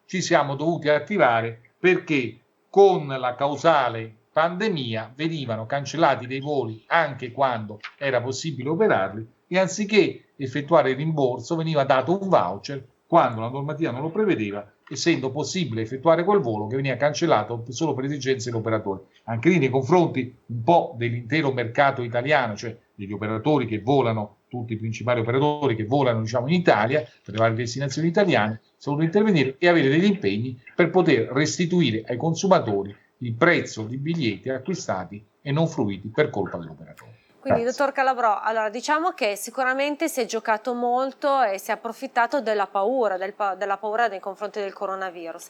ci siamo dovuti attivare perché con la causale pandemia venivano cancellati dei voli anche quando era possibile operarli e anziché effettuare il rimborso veniva dato un voucher quando la normativa non lo prevedeva, essendo possibile effettuare quel volo che veniva cancellato solo per esigenze dell'operatore. Anche lì nei confronti un po' dell'intero mercato italiano, cioè degli operatori che volano, tutti i principali operatori che volano diciamo, in Italia, per le varie destinazioni italiane, sono intervenire e avere degli impegni per poter restituire ai consumatori il prezzo di biglietti acquistati e non fruiti per colpa dell'operatore. Quindi, Grazie. dottor Calabrò, allora diciamo che sicuramente si è giocato molto e si è approfittato della paura, del, della paura nei confronti del coronavirus.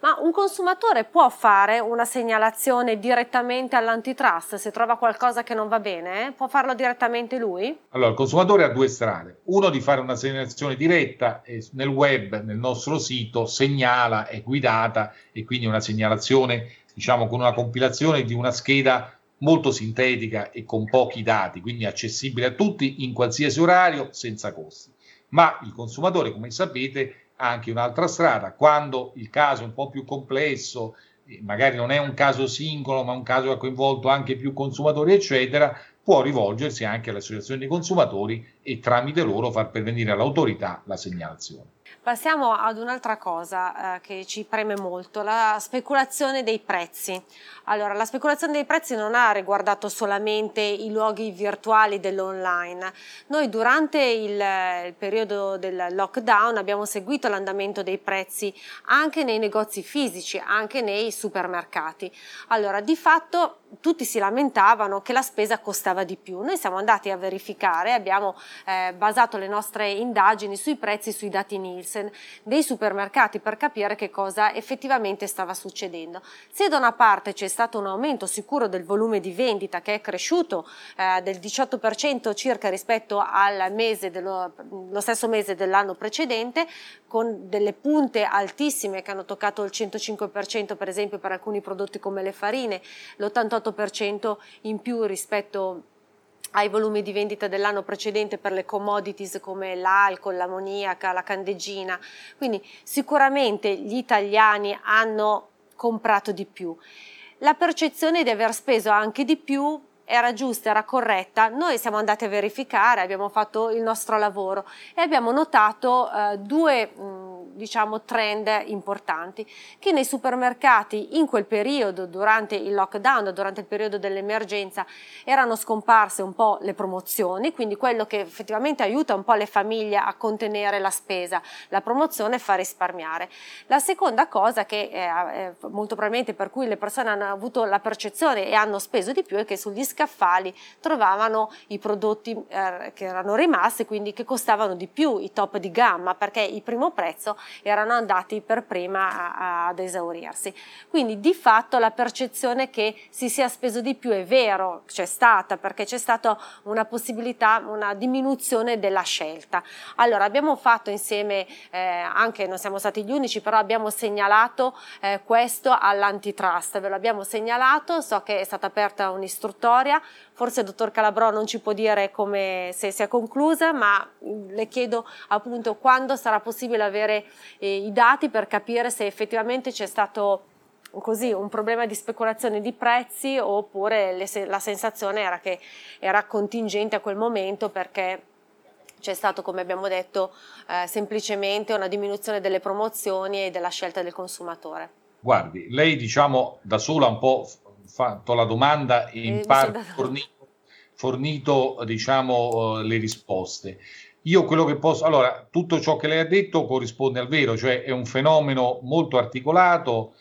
Ma un consumatore può fare una segnalazione direttamente all'antitrust se trova qualcosa che non va bene? Può farlo direttamente lui? Allora, il consumatore ha due strade. Uno di fare una segnalazione diretta nel web, nel nostro sito, segnala, è guidata e quindi una segnalazione, diciamo, con una compilazione di una scheda molto sintetica e con pochi dati, quindi accessibile a tutti in qualsiasi orario senza costi. Ma il consumatore, come sapete, ha anche un'altra strada. Quando il caso è un po' più complesso, magari non è un caso singolo, ma un caso che ha coinvolto anche più consumatori, eccetera, può rivolgersi anche alle associazioni di consumatori e tramite loro far pervenire all'autorità la segnalazione. Passiamo ad un'altra cosa eh, che ci preme molto, la speculazione dei prezzi. Allora, la speculazione dei prezzi non ha riguardato solamente i luoghi virtuali dell'online. Noi durante il, il periodo del lockdown abbiamo seguito l'andamento dei prezzi anche nei negozi fisici, anche nei supermercati. Allora, di fatto tutti si lamentavano che la spesa costava di più. Noi siamo andati a verificare, abbiamo eh, basato le nostre indagini sui prezzi, sui dati Nielsen dei supermercati per capire che cosa effettivamente stava succedendo. Se da una parte c'è stato un aumento sicuro del volume di vendita che è cresciuto eh, del 18% circa rispetto al mese dello, lo stesso mese dell'anno precedente, con delle punte altissime che hanno toccato il 105% per esempio per alcuni prodotti come le farine, l'88% in più rispetto ai volumi di vendita dell'anno precedente per le commodities come l'alcol, l'ammoniaca, la candeggina. Quindi sicuramente gli italiani hanno comprato di più. La percezione di aver speso anche di più era giusta, era corretta, noi siamo andati a verificare, abbiamo fatto il nostro lavoro e abbiamo notato eh, due mh, diciamo, trend importanti che nei supermercati in quel periodo, durante il lockdown, durante il periodo dell'emergenza, erano scomparse un po' le promozioni, quindi quello che effettivamente aiuta un po' le famiglie a contenere la spesa, la promozione fa risparmiare. La seconda cosa che eh, molto probabilmente per cui le persone hanno avuto la percezione e hanno speso di più è che sugli scaffali trovavano i prodotti eh, che erano rimasti, quindi che costavano di più, i top di gamma, perché il primo prezzo erano andati per prima a, a, ad esaurirsi. Quindi di fatto la percezione che si sia speso di più è vero, c'è stata, perché c'è stata una possibilità, una diminuzione della scelta. Allora abbiamo fatto insieme, eh, anche non siamo stati gli unici, però abbiamo segnalato eh, questo all'antitrust, ve lo abbiamo segnalato, so che è stata aperta un'istruttoria. Forse il dottor Calabrò non ci può dire come se sia conclusa, ma le chiedo appunto quando sarà possibile avere eh, i dati per capire se effettivamente c'è stato così un problema di speculazione di prezzi oppure le, la sensazione era che era contingente a quel momento perché c'è stato, come abbiamo detto, eh, semplicemente una diminuzione delle promozioni e della scelta del consumatore. Guardi, lei diciamo da sola un po' fatto la domanda e in eh, parte fornito, fornito diciamo, le risposte. Io quello che posso, allora, tutto ciò che lei ha detto corrisponde al vero, cioè è un fenomeno molto articolato,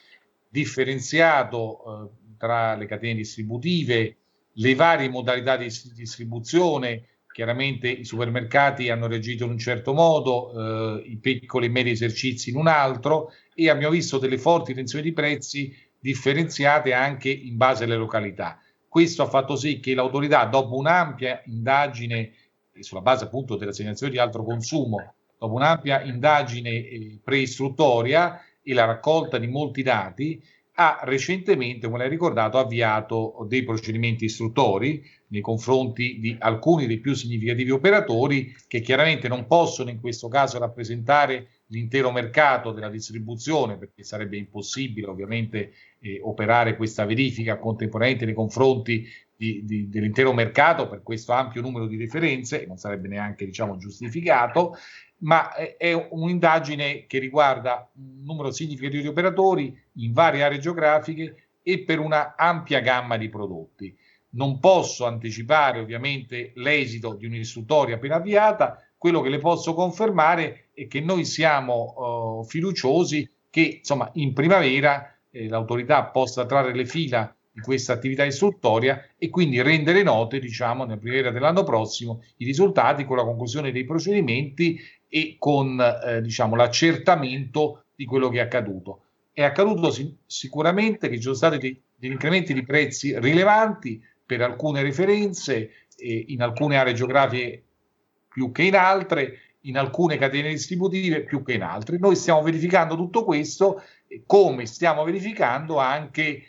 differenziato eh, tra le catene distributive, le varie modalità di distribuzione, chiaramente i supermercati hanno reagito in un certo modo, eh, i piccoli e medi esercizi in un altro e abbiamo visto delle forti tensioni di prezzi differenziate anche in base alle località. Questo ha fatto sì che l'autorità, dopo un'ampia indagine, sulla base appunto dell'assegnazione di altro consumo, dopo un'ampia indagine eh, preistruttoria e la raccolta di molti dati, ha recentemente, come ha ricordato, avviato dei procedimenti istruttori nei confronti di alcuni dei più significativi operatori che chiaramente non possono in questo caso rappresentare l'intero mercato della distribuzione, perché sarebbe impossibile ovviamente eh, operare questa verifica contemporaneamente nei confronti di, di, dell'intero mercato per questo ampio numero di referenze, non sarebbe neanche diciamo, giustificato, ma è, è un'indagine che riguarda un numero significativo di operatori in varie aree geografiche e per una ampia gamma di prodotti. Non posso anticipare ovviamente l'esito di un'istruttoria appena avviata, quello che le posso confermare è che noi siamo uh, fiduciosi che insomma in primavera eh, l'autorità possa trarre le fila di questa attività istruttoria e quindi rendere note, diciamo, nella primavera dell'anno prossimo i risultati con la conclusione dei procedimenti e con, eh, diciamo, l'accertamento di quello che è accaduto. È accaduto si- sicuramente che ci sono stati dei, degli incrementi di prezzi rilevanti per alcune referenze, eh, in alcune aree geografiche più che in altre, in alcune catene distributive più che in altre. Noi stiamo verificando tutto questo, come stiamo verificando anche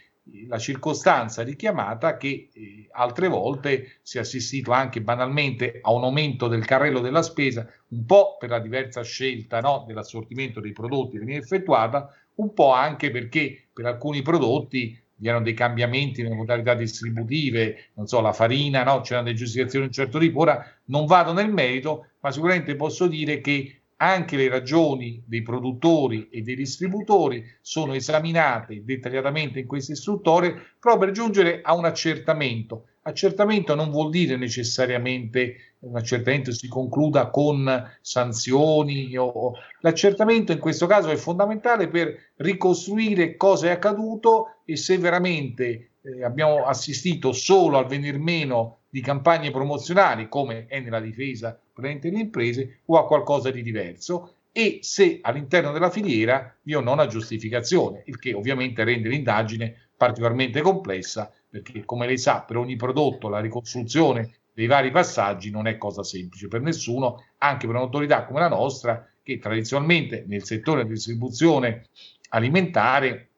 la circostanza richiamata che eh, altre volte si è assistito anche banalmente a un aumento del carrello della spesa, un po' per la diversa scelta no, dell'assortimento dei prodotti che viene effettuata, un po' anche perché per alcuni prodotti vi erano dei cambiamenti nelle modalità distributive, non so, la farina, no? c'erano delle giustificazioni di un certo tipo. Ora non vado nel merito, ma sicuramente posso dire che anche le ragioni dei produttori e dei distributori sono esaminate dettagliatamente in questa istruttoria proprio per giungere a un accertamento. Accertamento non vuol dire necessariamente un accertamento si concluda con sanzioni. O... L'accertamento in questo caso è fondamentale per ricostruire cosa è accaduto e se veramente eh, abbiamo assistito solo al venir meno di campagne promozionali, come è nella difesa presente delle imprese, o a qualcosa di diverso, e se all'interno della filiera vi è o non una giustificazione, il che ovviamente rende l'indagine particolarmente complessa, perché come lei sa, per ogni prodotto la ricostruzione dei vari passaggi non è cosa semplice per nessuno, anche per un'autorità come la nostra, che tradizionalmente nel settore della distribuzione alimentare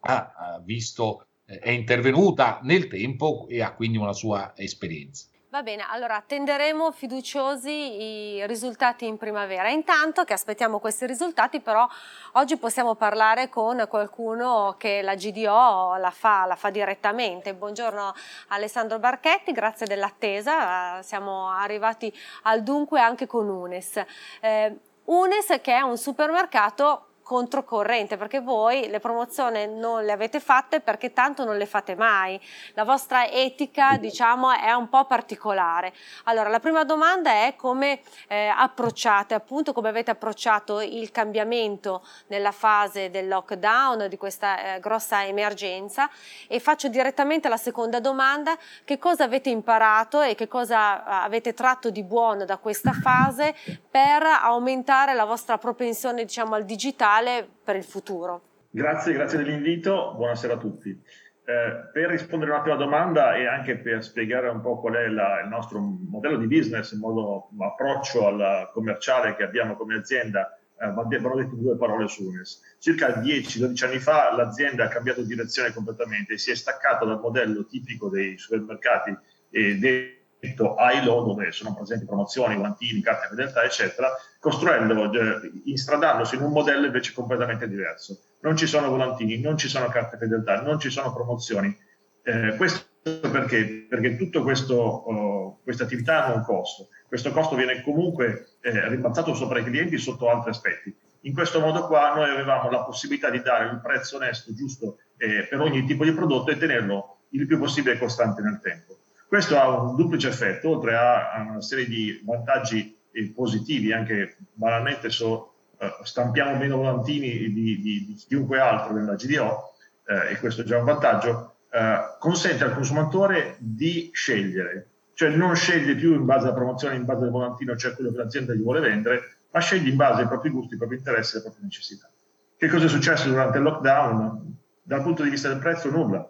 ha, visto è intervenuta nel tempo e ha quindi una sua esperienza. Va bene, allora attenderemo fiduciosi i risultati in primavera. Intanto che aspettiamo questi risultati, però oggi possiamo parlare con qualcuno che la GDO la fa, la fa direttamente. Buongiorno Alessandro Barchetti, grazie dell'attesa. Siamo arrivati al dunque anche con Unes. Eh, Unes che è un supermercato controcorrente perché voi le promozioni non le avete fatte perché tanto non le fate mai. La vostra etica diciamo è un po' particolare. Allora la prima domanda è come eh, approcciate appunto come avete approcciato il cambiamento nella fase del lockdown di questa eh, grossa emergenza. E faccio direttamente la seconda domanda. Che cosa avete imparato e che cosa eh, avete tratto di buono da questa fase per aumentare la vostra propensione diciamo al digitale fondamentale per il futuro. Grazie, grazie dell'invito, buonasera a tutti. Eh, per rispondere a una prima domanda e anche per spiegare un po' qual è la, il nostro modello di business, il modo approccio al commerciale che abbiamo come azienda, eh, abbiamo detto due parole su UNES. Circa 10-12 anni fa l'azienda ha cambiato direzione completamente, si è staccata dal modello tipico dei supermercati e dei detto ILO, dove sono presenti promozioni, guantini, carte fedeltà, eccetera, costruendo, eh, instradandosi in un modello invece completamente diverso. Non ci sono volantini, non ci sono carte fedeltà, non ci sono promozioni. Eh, questo perché? Perché tutta uh, questa attività ha un costo. Questo costo viene comunque eh, ribaltato sopra i clienti sotto altri aspetti. In questo modo qua noi avevamo la possibilità di dare un prezzo onesto, giusto eh, per ogni tipo di prodotto e tenerlo il più possibile costante nel tempo. Questo ha un duplice effetto, oltre a, una serie di vantaggi eh, positivi, anche banalmente so, uh, stampiamo meno volantini di, di, di, chiunque altro nella GDO, eh, e questo è già un vantaggio, uh, consente al consumatore di scegliere, cioè non sceglie più in base alla promozione, in base al volantino, cioè quello che l'azienda gli vuole vendere, ma sceglie in base ai propri gusti, ai propri interessi, alle proprie necessità. Che cosa è successo durante il lockdown? Dal punto di vista del prezzo, nulla.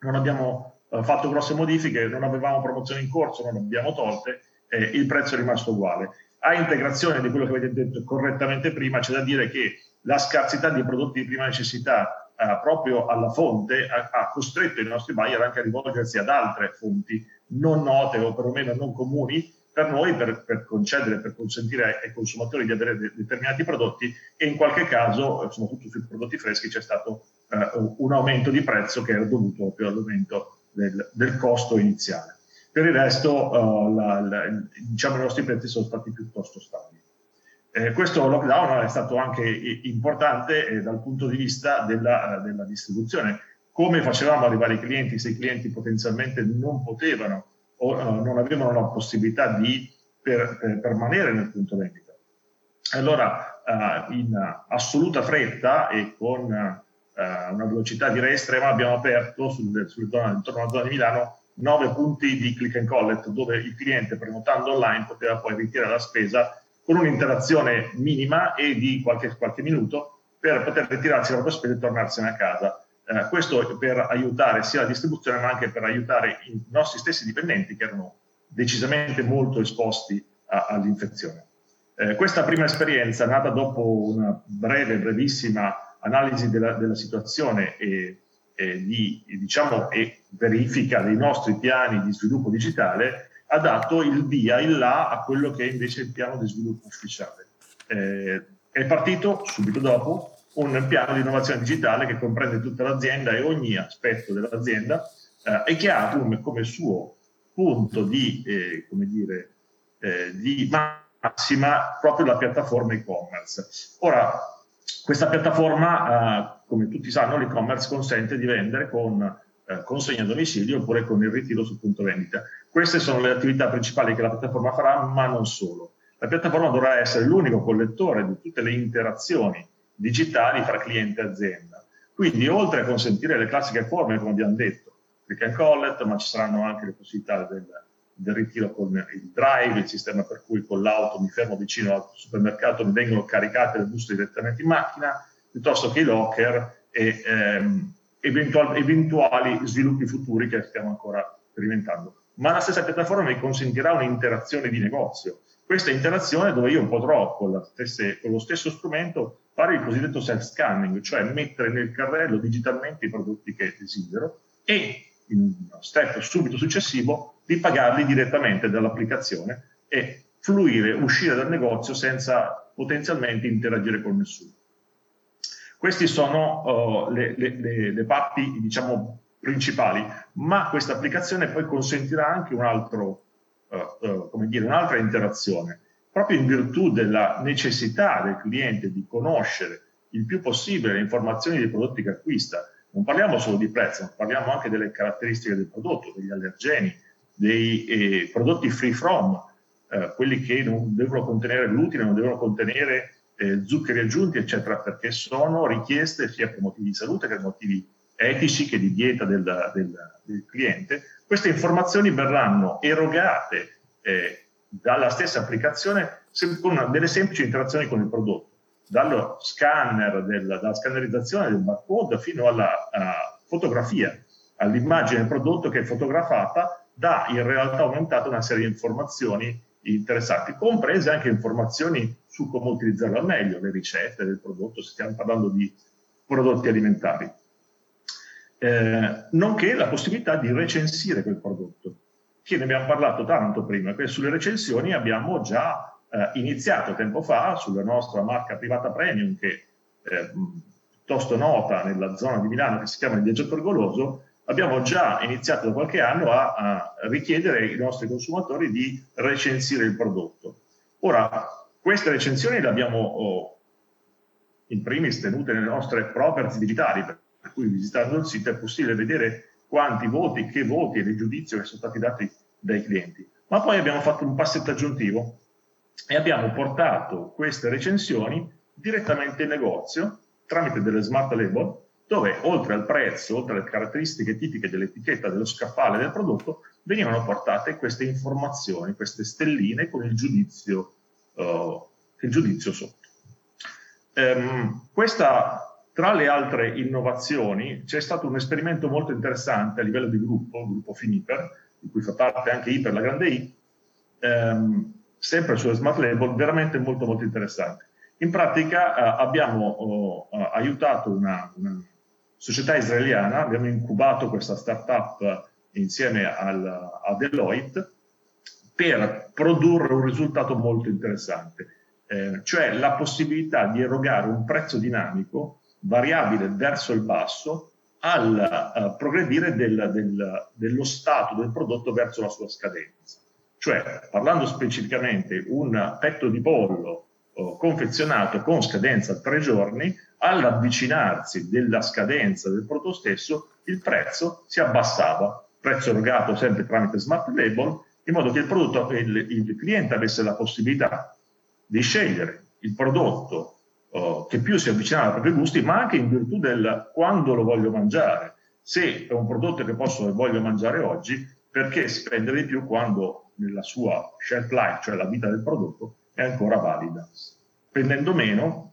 Non abbiamo fatto grosse modifiche, non avevamo promozioni in corso, non abbiamo tolte, eh, il prezzo è rimasto uguale. A integrazione di quello che avete detto correttamente prima, c'è da dire che la scarsità di prodotti di prima necessità eh, proprio alla fonte ha, ha, costretto i nostri buyer anche a rivolgersi ad altre fonti non note o perlomeno non comuni per noi per, per concedere, per consentire ai consumatori di avere de- determinati prodotti e in qualche caso, soprattutto sui prodotti freschi, c'è stato eh, un aumento di prezzo che era dovuto proprio all'aumento del, del costo iniziale. Per il resto, uh, la, la, diciamo, i nostri prezzi sono stati piuttosto stabili. Eh, questo lockdown è stato anche importante eh, dal punto di vista della, della, distribuzione. Come facevamo arrivare i clienti se i clienti potenzialmente non potevano o uh, non avevano la possibilità di per, per permanere nel punto vendita. Allora, uh, in assoluta fretta e con eh, una velocità direi estrema, abbiamo aperto sul, sul intorno alla zona di Milano nove punti di click and collect dove il cliente prenotando online poteva poi ritirare la spesa con un'interazione minima e di qualche, qualche minuto per poter ritirarsi la propria spesa e tornarsene a casa. Eh, questo per aiutare sia la distribuzione ma anche per aiutare i nostri stessi dipendenti che erano decisamente molto esposti a, all'infezione. Eh, questa prima esperienza, nata dopo una breve, brevissima analisi della, della situazione e, e, di, diciamo, e verifica dei nostri piani di sviluppo digitale ha dato il via, il là a quello che è invece il piano di sviluppo ufficiale. Eh, è partito subito dopo un piano di innovazione digitale che comprende tutta l'azienda e ogni aspetto dell'azienda eh, e che ha come, come suo punto di, eh, come dire, eh, di massima proprio la piattaforma e-commerce. Ora, questa piattaforma, eh, come tutti sanno, l'e-commerce consente di vendere con eh, consegna a domicilio oppure con il ritiro sul punto vendita. Queste sono le attività principali che la piattaforma farà, ma non solo. La piattaforma dovrà essere l'unico collettore di tutte le interazioni digitali fra cliente e azienda. Quindi, oltre a consentire le classiche forme, come abbiamo detto, click and collect, ma ci saranno anche le possibilità del, del ritiro con il drive, il sistema per cui con l'auto mi fermo vicino al supermercato, mi vengono caricate le buste direttamente in macchina, piuttosto che i locker e ehm, eventuali, eventuali sviluppi futuri che stiamo ancora sperimentando. Ma la stessa piattaforma mi consentirà un'interazione di negozio. Questa interazione dove io potrò con, stesse, con lo stesso strumento fare il cosiddetto self-scanning, cioè mettere nel carrello digitalmente i prodotti che desidero e in uno step subito successivo di pagarli direttamente dall'applicazione e fluire, uscire dal negozio senza potenzialmente interagire con nessuno. Queste sono uh, le, le, le, parti, diciamo, principali, ma questa applicazione poi consentirà anche un altro, uh, uh, come dire, un'altra interazione, proprio in virtù della necessità del cliente di conoscere il più possibile le informazioni dei prodotti che acquista. Non parliamo solo di prezzo, ma parliamo anche delle caratteristiche del prodotto, degli allergeni, dei eh, prodotti free from, eh, quelli che non devono contenere glutine, non devono contenere eh, zuccheri aggiunti, eccetera, perché sono richieste sia per motivi di salute che per motivi etici che di dieta del, del, del cliente. Queste informazioni verranno erogate eh, dalla stessa applicazione con delle semplici interazioni con il prodotto, dallo scanner, del, dalla scannerizzazione del barcode fino alla fotografia, all'immagine del prodotto che è fotografata, dà in realtà aumentata una serie di informazioni interessanti, comprese anche informazioni su come utilizzarlo al meglio, le ricette del prodotto, se stiamo parlando di prodotti alimentari. Eh, nonché la possibilità di recensire quel prodotto, che ne abbiamo parlato tanto prima, che sulle recensioni abbiamo già eh, iniziato tempo fa sulla nostra marca privata premium, che è eh, piuttosto nota nella zona di Milano, che si chiama il Viaggiatore Goloso, abbiamo già iniziato da qualche anno a, a richiedere ai nostri consumatori di recensire il prodotto. Ora, queste recensioni le abbiamo oh, in primis tenute nelle nostre property digitali, per cui visitando il sito è possibile vedere quanti voti, che voti e il giudizio che sono stati dati dai clienti. Ma poi abbiamo fatto un passetto aggiuntivo e abbiamo portato queste recensioni direttamente in negozio tramite delle smart label dove oltre al prezzo, oltre alle caratteristiche tipiche dell'etichetta dello scaffale del prodotto, venivano portate queste informazioni, queste stelline con il giudizio, uh, il giudizio sotto. Um, questa, tra le altre innovazioni, c'è stato un esperimento molto interessante a livello di gruppo, il gruppo Finiper, di cui fa parte anche Iper, la grande I, um, sempre sulle smart label, veramente molto molto interessante. In pratica uh, abbiamo uh, aiutato una, una società israeliana, abbiamo incubato questa startup insieme al, a Deloitte per produrre un risultato molto interessante, eh, cioè la possibilità di erogare un prezzo dinamico variabile verso il basso al uh, progredire del, del, dello stato del prodotto verso la sua scadenza. Cioè, parlando specificamente, un petto di pollo uh, confezionato con scadenza tre giorni all'avvicinarsi della scadenza del prodotto stesso, il prezzo si abbassava, prezzo erogato sempre tramite smart label, in modo che il, prodotto, il, il cliente avesse la possibilità di scegliere il prodotto uh, che più si avvicinava ai propri gusti, ma anche in virtù del quando lo voglio mangiare. Se è un prodotto che posso e voglio mangiare oggi, perché spendere di più quando nella sua shelf life, cioè la vita del prodotto, è ancora valida. Spendendo meno,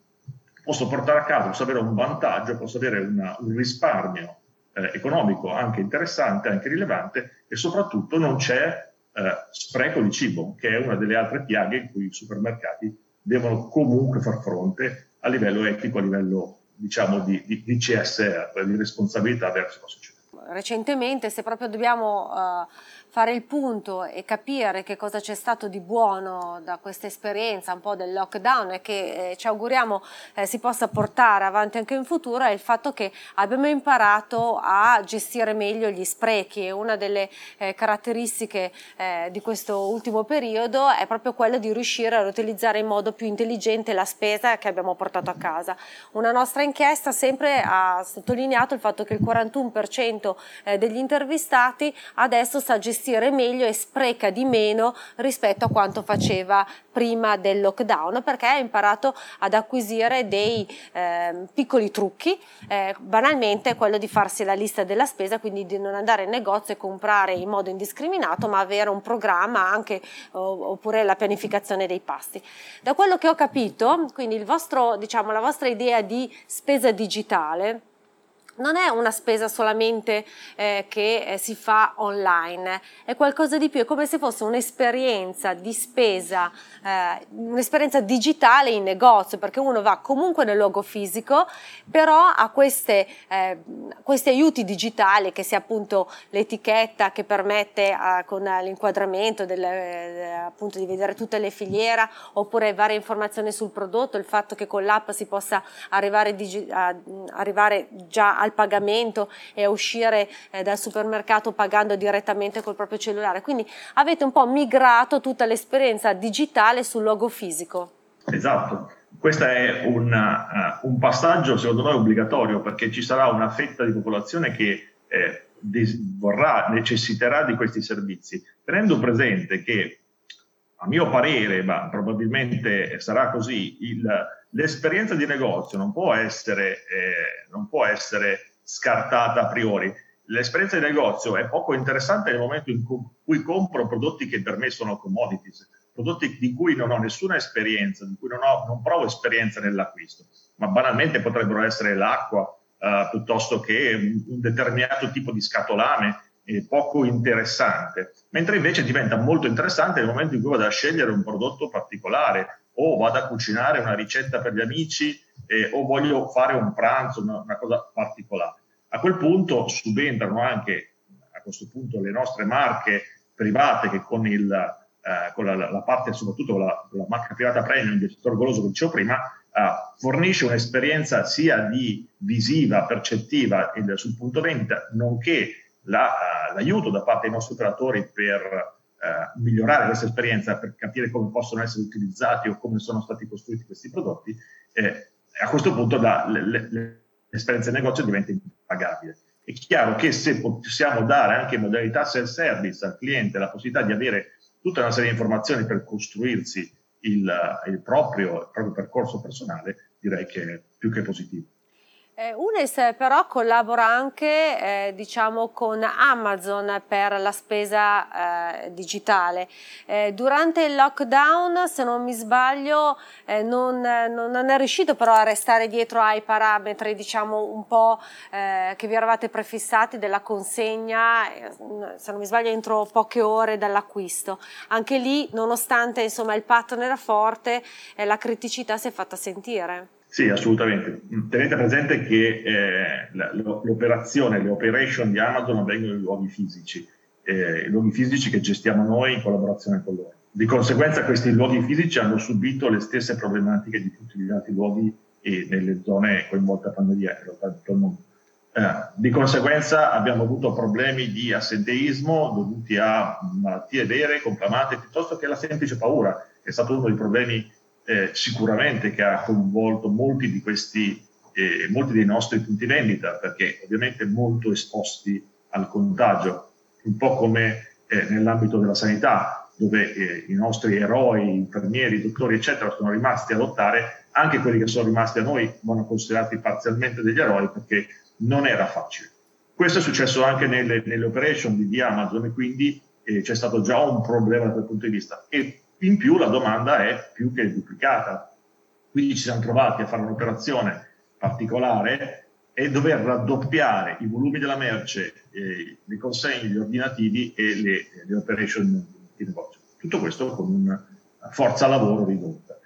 posso portare a casa, posso avere un vantaggio, posso avere una, un risparmio eh, economico anche interessante, anche rilevante e soprattutto non c'è eh, spreco di cibo, che è una delle altre piaghe in cui i supermercati devono comunque far fronte a livello etico, a livello diciamo di, di, di CSR, di responsabilità verso la società recentemente, se proprio dobbiamo uh, fare il punto e capire che cosa c'è stato di buono da questa esperienza un po' del lockdown e che eh, ci auguriamo eh, si possa portare avanti anche in futuro è il fatto che abbiamo imparato a gestire meglio gli sprechi e una delle eh, caratteristiche eh, di questo ultimo periodo è proprio quella di riuscire a utilizzare in modo più intelligente la spesa che abbiamo portato a casa. Una nostra inchiesta sempre ha sottolineato il fatto che il 41% eh, degli intervistati adesso sa gestire meglio e spreca di meno rispetto a quanto faceva prima del lockdown perché ha imparato ad acquisire dei eh, piccoli trucchi, eh, banalmente quello di farsi la lista della spesa, quindi di non andare in negozio e comprare in modo indiscriminato, ma avere un programma anche oppure la pianificazione dei pasti. Da quello che ho capito, quindi vostro, diciamo, la vostra idea di spesa digitale non è una spesa solamente eh, che eh, si fa online, è qualcosa di più, è come se fosse un'esperienza di spesa, eh, un'esperienza digitale in negozio, perché uno va comunque nel luogo fisico, però ha queste, eh, questi aiuti digitali, che sia appunto l'etichetta che permette eh, con l'inquadramento del, eh, appunto di vedere tutte le filiere, oppure varie informazioni sul prodotto, il fatto che con l'app si possa arrivare, digi- a, arrivare già al pagamento e a uscire eh, dal supermercato pagando direttamente col proprio cellulare. Quindi avete un po' migrato tutta l'esperienza digitale sul luogo fisico. Esatto. Questo è un, uh, un, passaggio secondo noi obbligatorio perché ci sarà una fetta di popolazione che eh, vorrà, necessiterà di questi servizi, tenendo presente che a mio parere, ma probabilmente sarà così, il, l'esperienza di negozio non può essere, eh, non può essere scartata a priori. L'esperienza di negozio è poco interessante nel momento in cui compro prodotti che per me sono commodities, prodotti di cui non ho nessuna esperienza, di cui non, ho, non provo esperienza nell'acquisto, ma banalmente potrebbero essere l'acqua eh, piuttosto che un, determinato tipo di scatolame eh, poco interessante, mentre invece diventa molto interessante nel momento in cui vado a scegliere un prodotto particolare o vado a cucinare una ricetta per gli amici eh, o voglio fare un pranzo, una, una, cosa particolare. A quel punto subentrano anche, a questo punto, le nostre marche private che con, il, eh, con la, la, parte, soprattutto con la, la, marca privata premium del settore goloso che dicevo prima, eh, fornisce un'esperienza sia di visiva, percettiva sul punto vendita, nonché la, uh, l'aiuto da parte dei nostri operatori per uh, migliorare questa esperienza, per capire come possono essere utilizzati o come sono stati costruiti questi prodotti, eh, a questo punto da, le, le, l'esperienza di negozio diventa impagabile. È chiaro che se possiamo dare anche modalità self-service al cliente la possibilità di avere tutta una serie di informazioni per costruirsi il, il, proprio, il proprio percorso personale, direi che è più che positivo. Eh, Unes però collabora anche eh, diciamo con Amazon per la spesa eh, digitale. Eh, durante il lockdown, se non mi sbaglio, eh, non, non, è riuscito però a restare dietro ai parametri diciamo un po' eh, che vi eravate prefissati della consegna, se non mi sbaglio entro poche ore dall'acquisto. Anche lì, nonostante insomma, il pattern era forte, la criticità si è fatta sentire. Sì, assolutamente. Tenete presente che eh, l'operazione, le operation di Amazon avvengono in luoghi fisici, eh, luoghi fisici che gestiamo noi in collaborazione con loro. Di conseguenza questi luoghi fisici hanno subito le stesse problematiche di tutti gli altri luoghi e nelle zone coinvolte a pandemia in tutto il mondo. Eh, di conseguenza abbiamo avuto problemi di assenteismo dovuti a malattie vere, conclamate, piuttosto che alla semplice paura, che è stato uno dei problemi eh, sicuramente che ha coinvolto molti di questi, eh, molti dei nostri punti vendita, perché ovviamente molto esposti al contagio, un po' come eh, nell'ambito della sanità, dove eh, i nostri eroi, infermieri, dottori, eccetera, sono rimasti a lottare, anche quelli che sono rimasti a noi vanno considerati parzialmente degli eroi perché non era facile. Questo è successo anche nelle, nelle operation di, Amazon e quindi eh, c'è stato già un problema da quel punto di vista. E in più la domanda è più che duplicata. Quindi ci siamo trovati a fare un'operazione particolare e dover raddoppiare i volumi della merce, eh, le consegne, gli ordinativi e le, le operation di negozio. Tutto questo con una forza lavoro ridotta,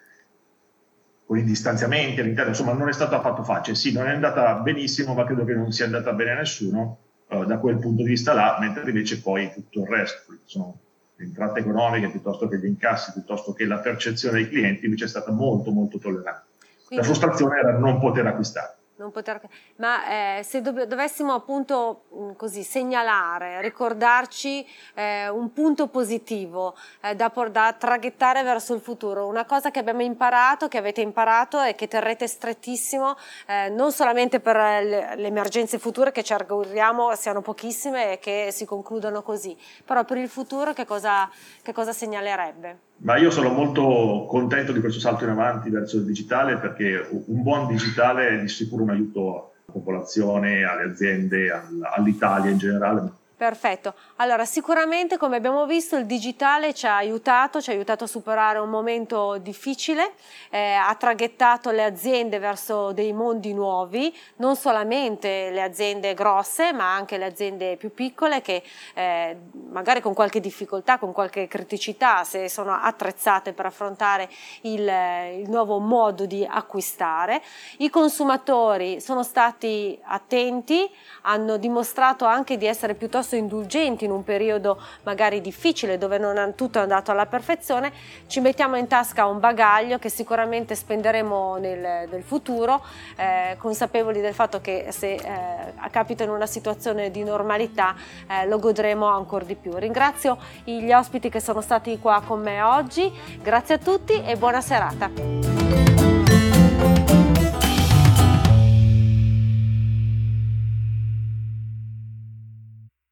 con i distanziamenti all'interno, insomma non è stato affatto facile. Sì, non è andata benissimo, ma credo che non sia andata bene a nessuno uh, da quel punto di vista là, mentre invece poi tutto il resto, sono entrate economiche piuttosto che gli incassi, piuttosto che la percezione dei clienti, invece è stata molto molto tollerante. Quindi, la frustrazione era non poter acquistare poter... Ma eh, se dov- dovessimo appunto mh, così segnalare, ricordarci eh, un punto positivo eh, da, por- da, traghettare verso il futuro, una cosa che abbiamo imparato, che avete imparato e che terrete strettissimo, eh, non solamente per le, le, emergenze future che ci auguriamo siano pochissime e che si concludano così, però per il futuro che cosa, che cosa segnalerebbe? Ma io sono molto contento di questo salto in avanti verso il digitale perché un buon digitale è di sicuro un aiuto alla popolazione, alle aziende, all'Italia in generale, Perfetto, allora sicuramente come abbiamo visto il digitale ci ha aiutato, ci ha aiutato a superare un momento difficile, eh, ha traghettato le aziende verso dei mondi nuovi, non solamente le aziende grosse ma anche le aziende più piccole che eh, magari con qualche difficoltà, con qualche criticità se sono attrezzate per affrontare il, il nuovo modo di acquistare. I consumatori sono stati attenti, hanno dimostrato anche di essere piuttosto piuttosto indulgenti in un periodo magari difficile dove non è tutto andato alla perfezione, ci mettiamo in tasca un bagaglio che sicuramente spenderemo nel, nel futuro, eh, consapevoli del fatto che se eh, capita in una situazione di normalità eh, lo godremo ancora di più. Ringrazio gli ospiti che sono stati qua con me oggi, grazie a tutti e buona serata.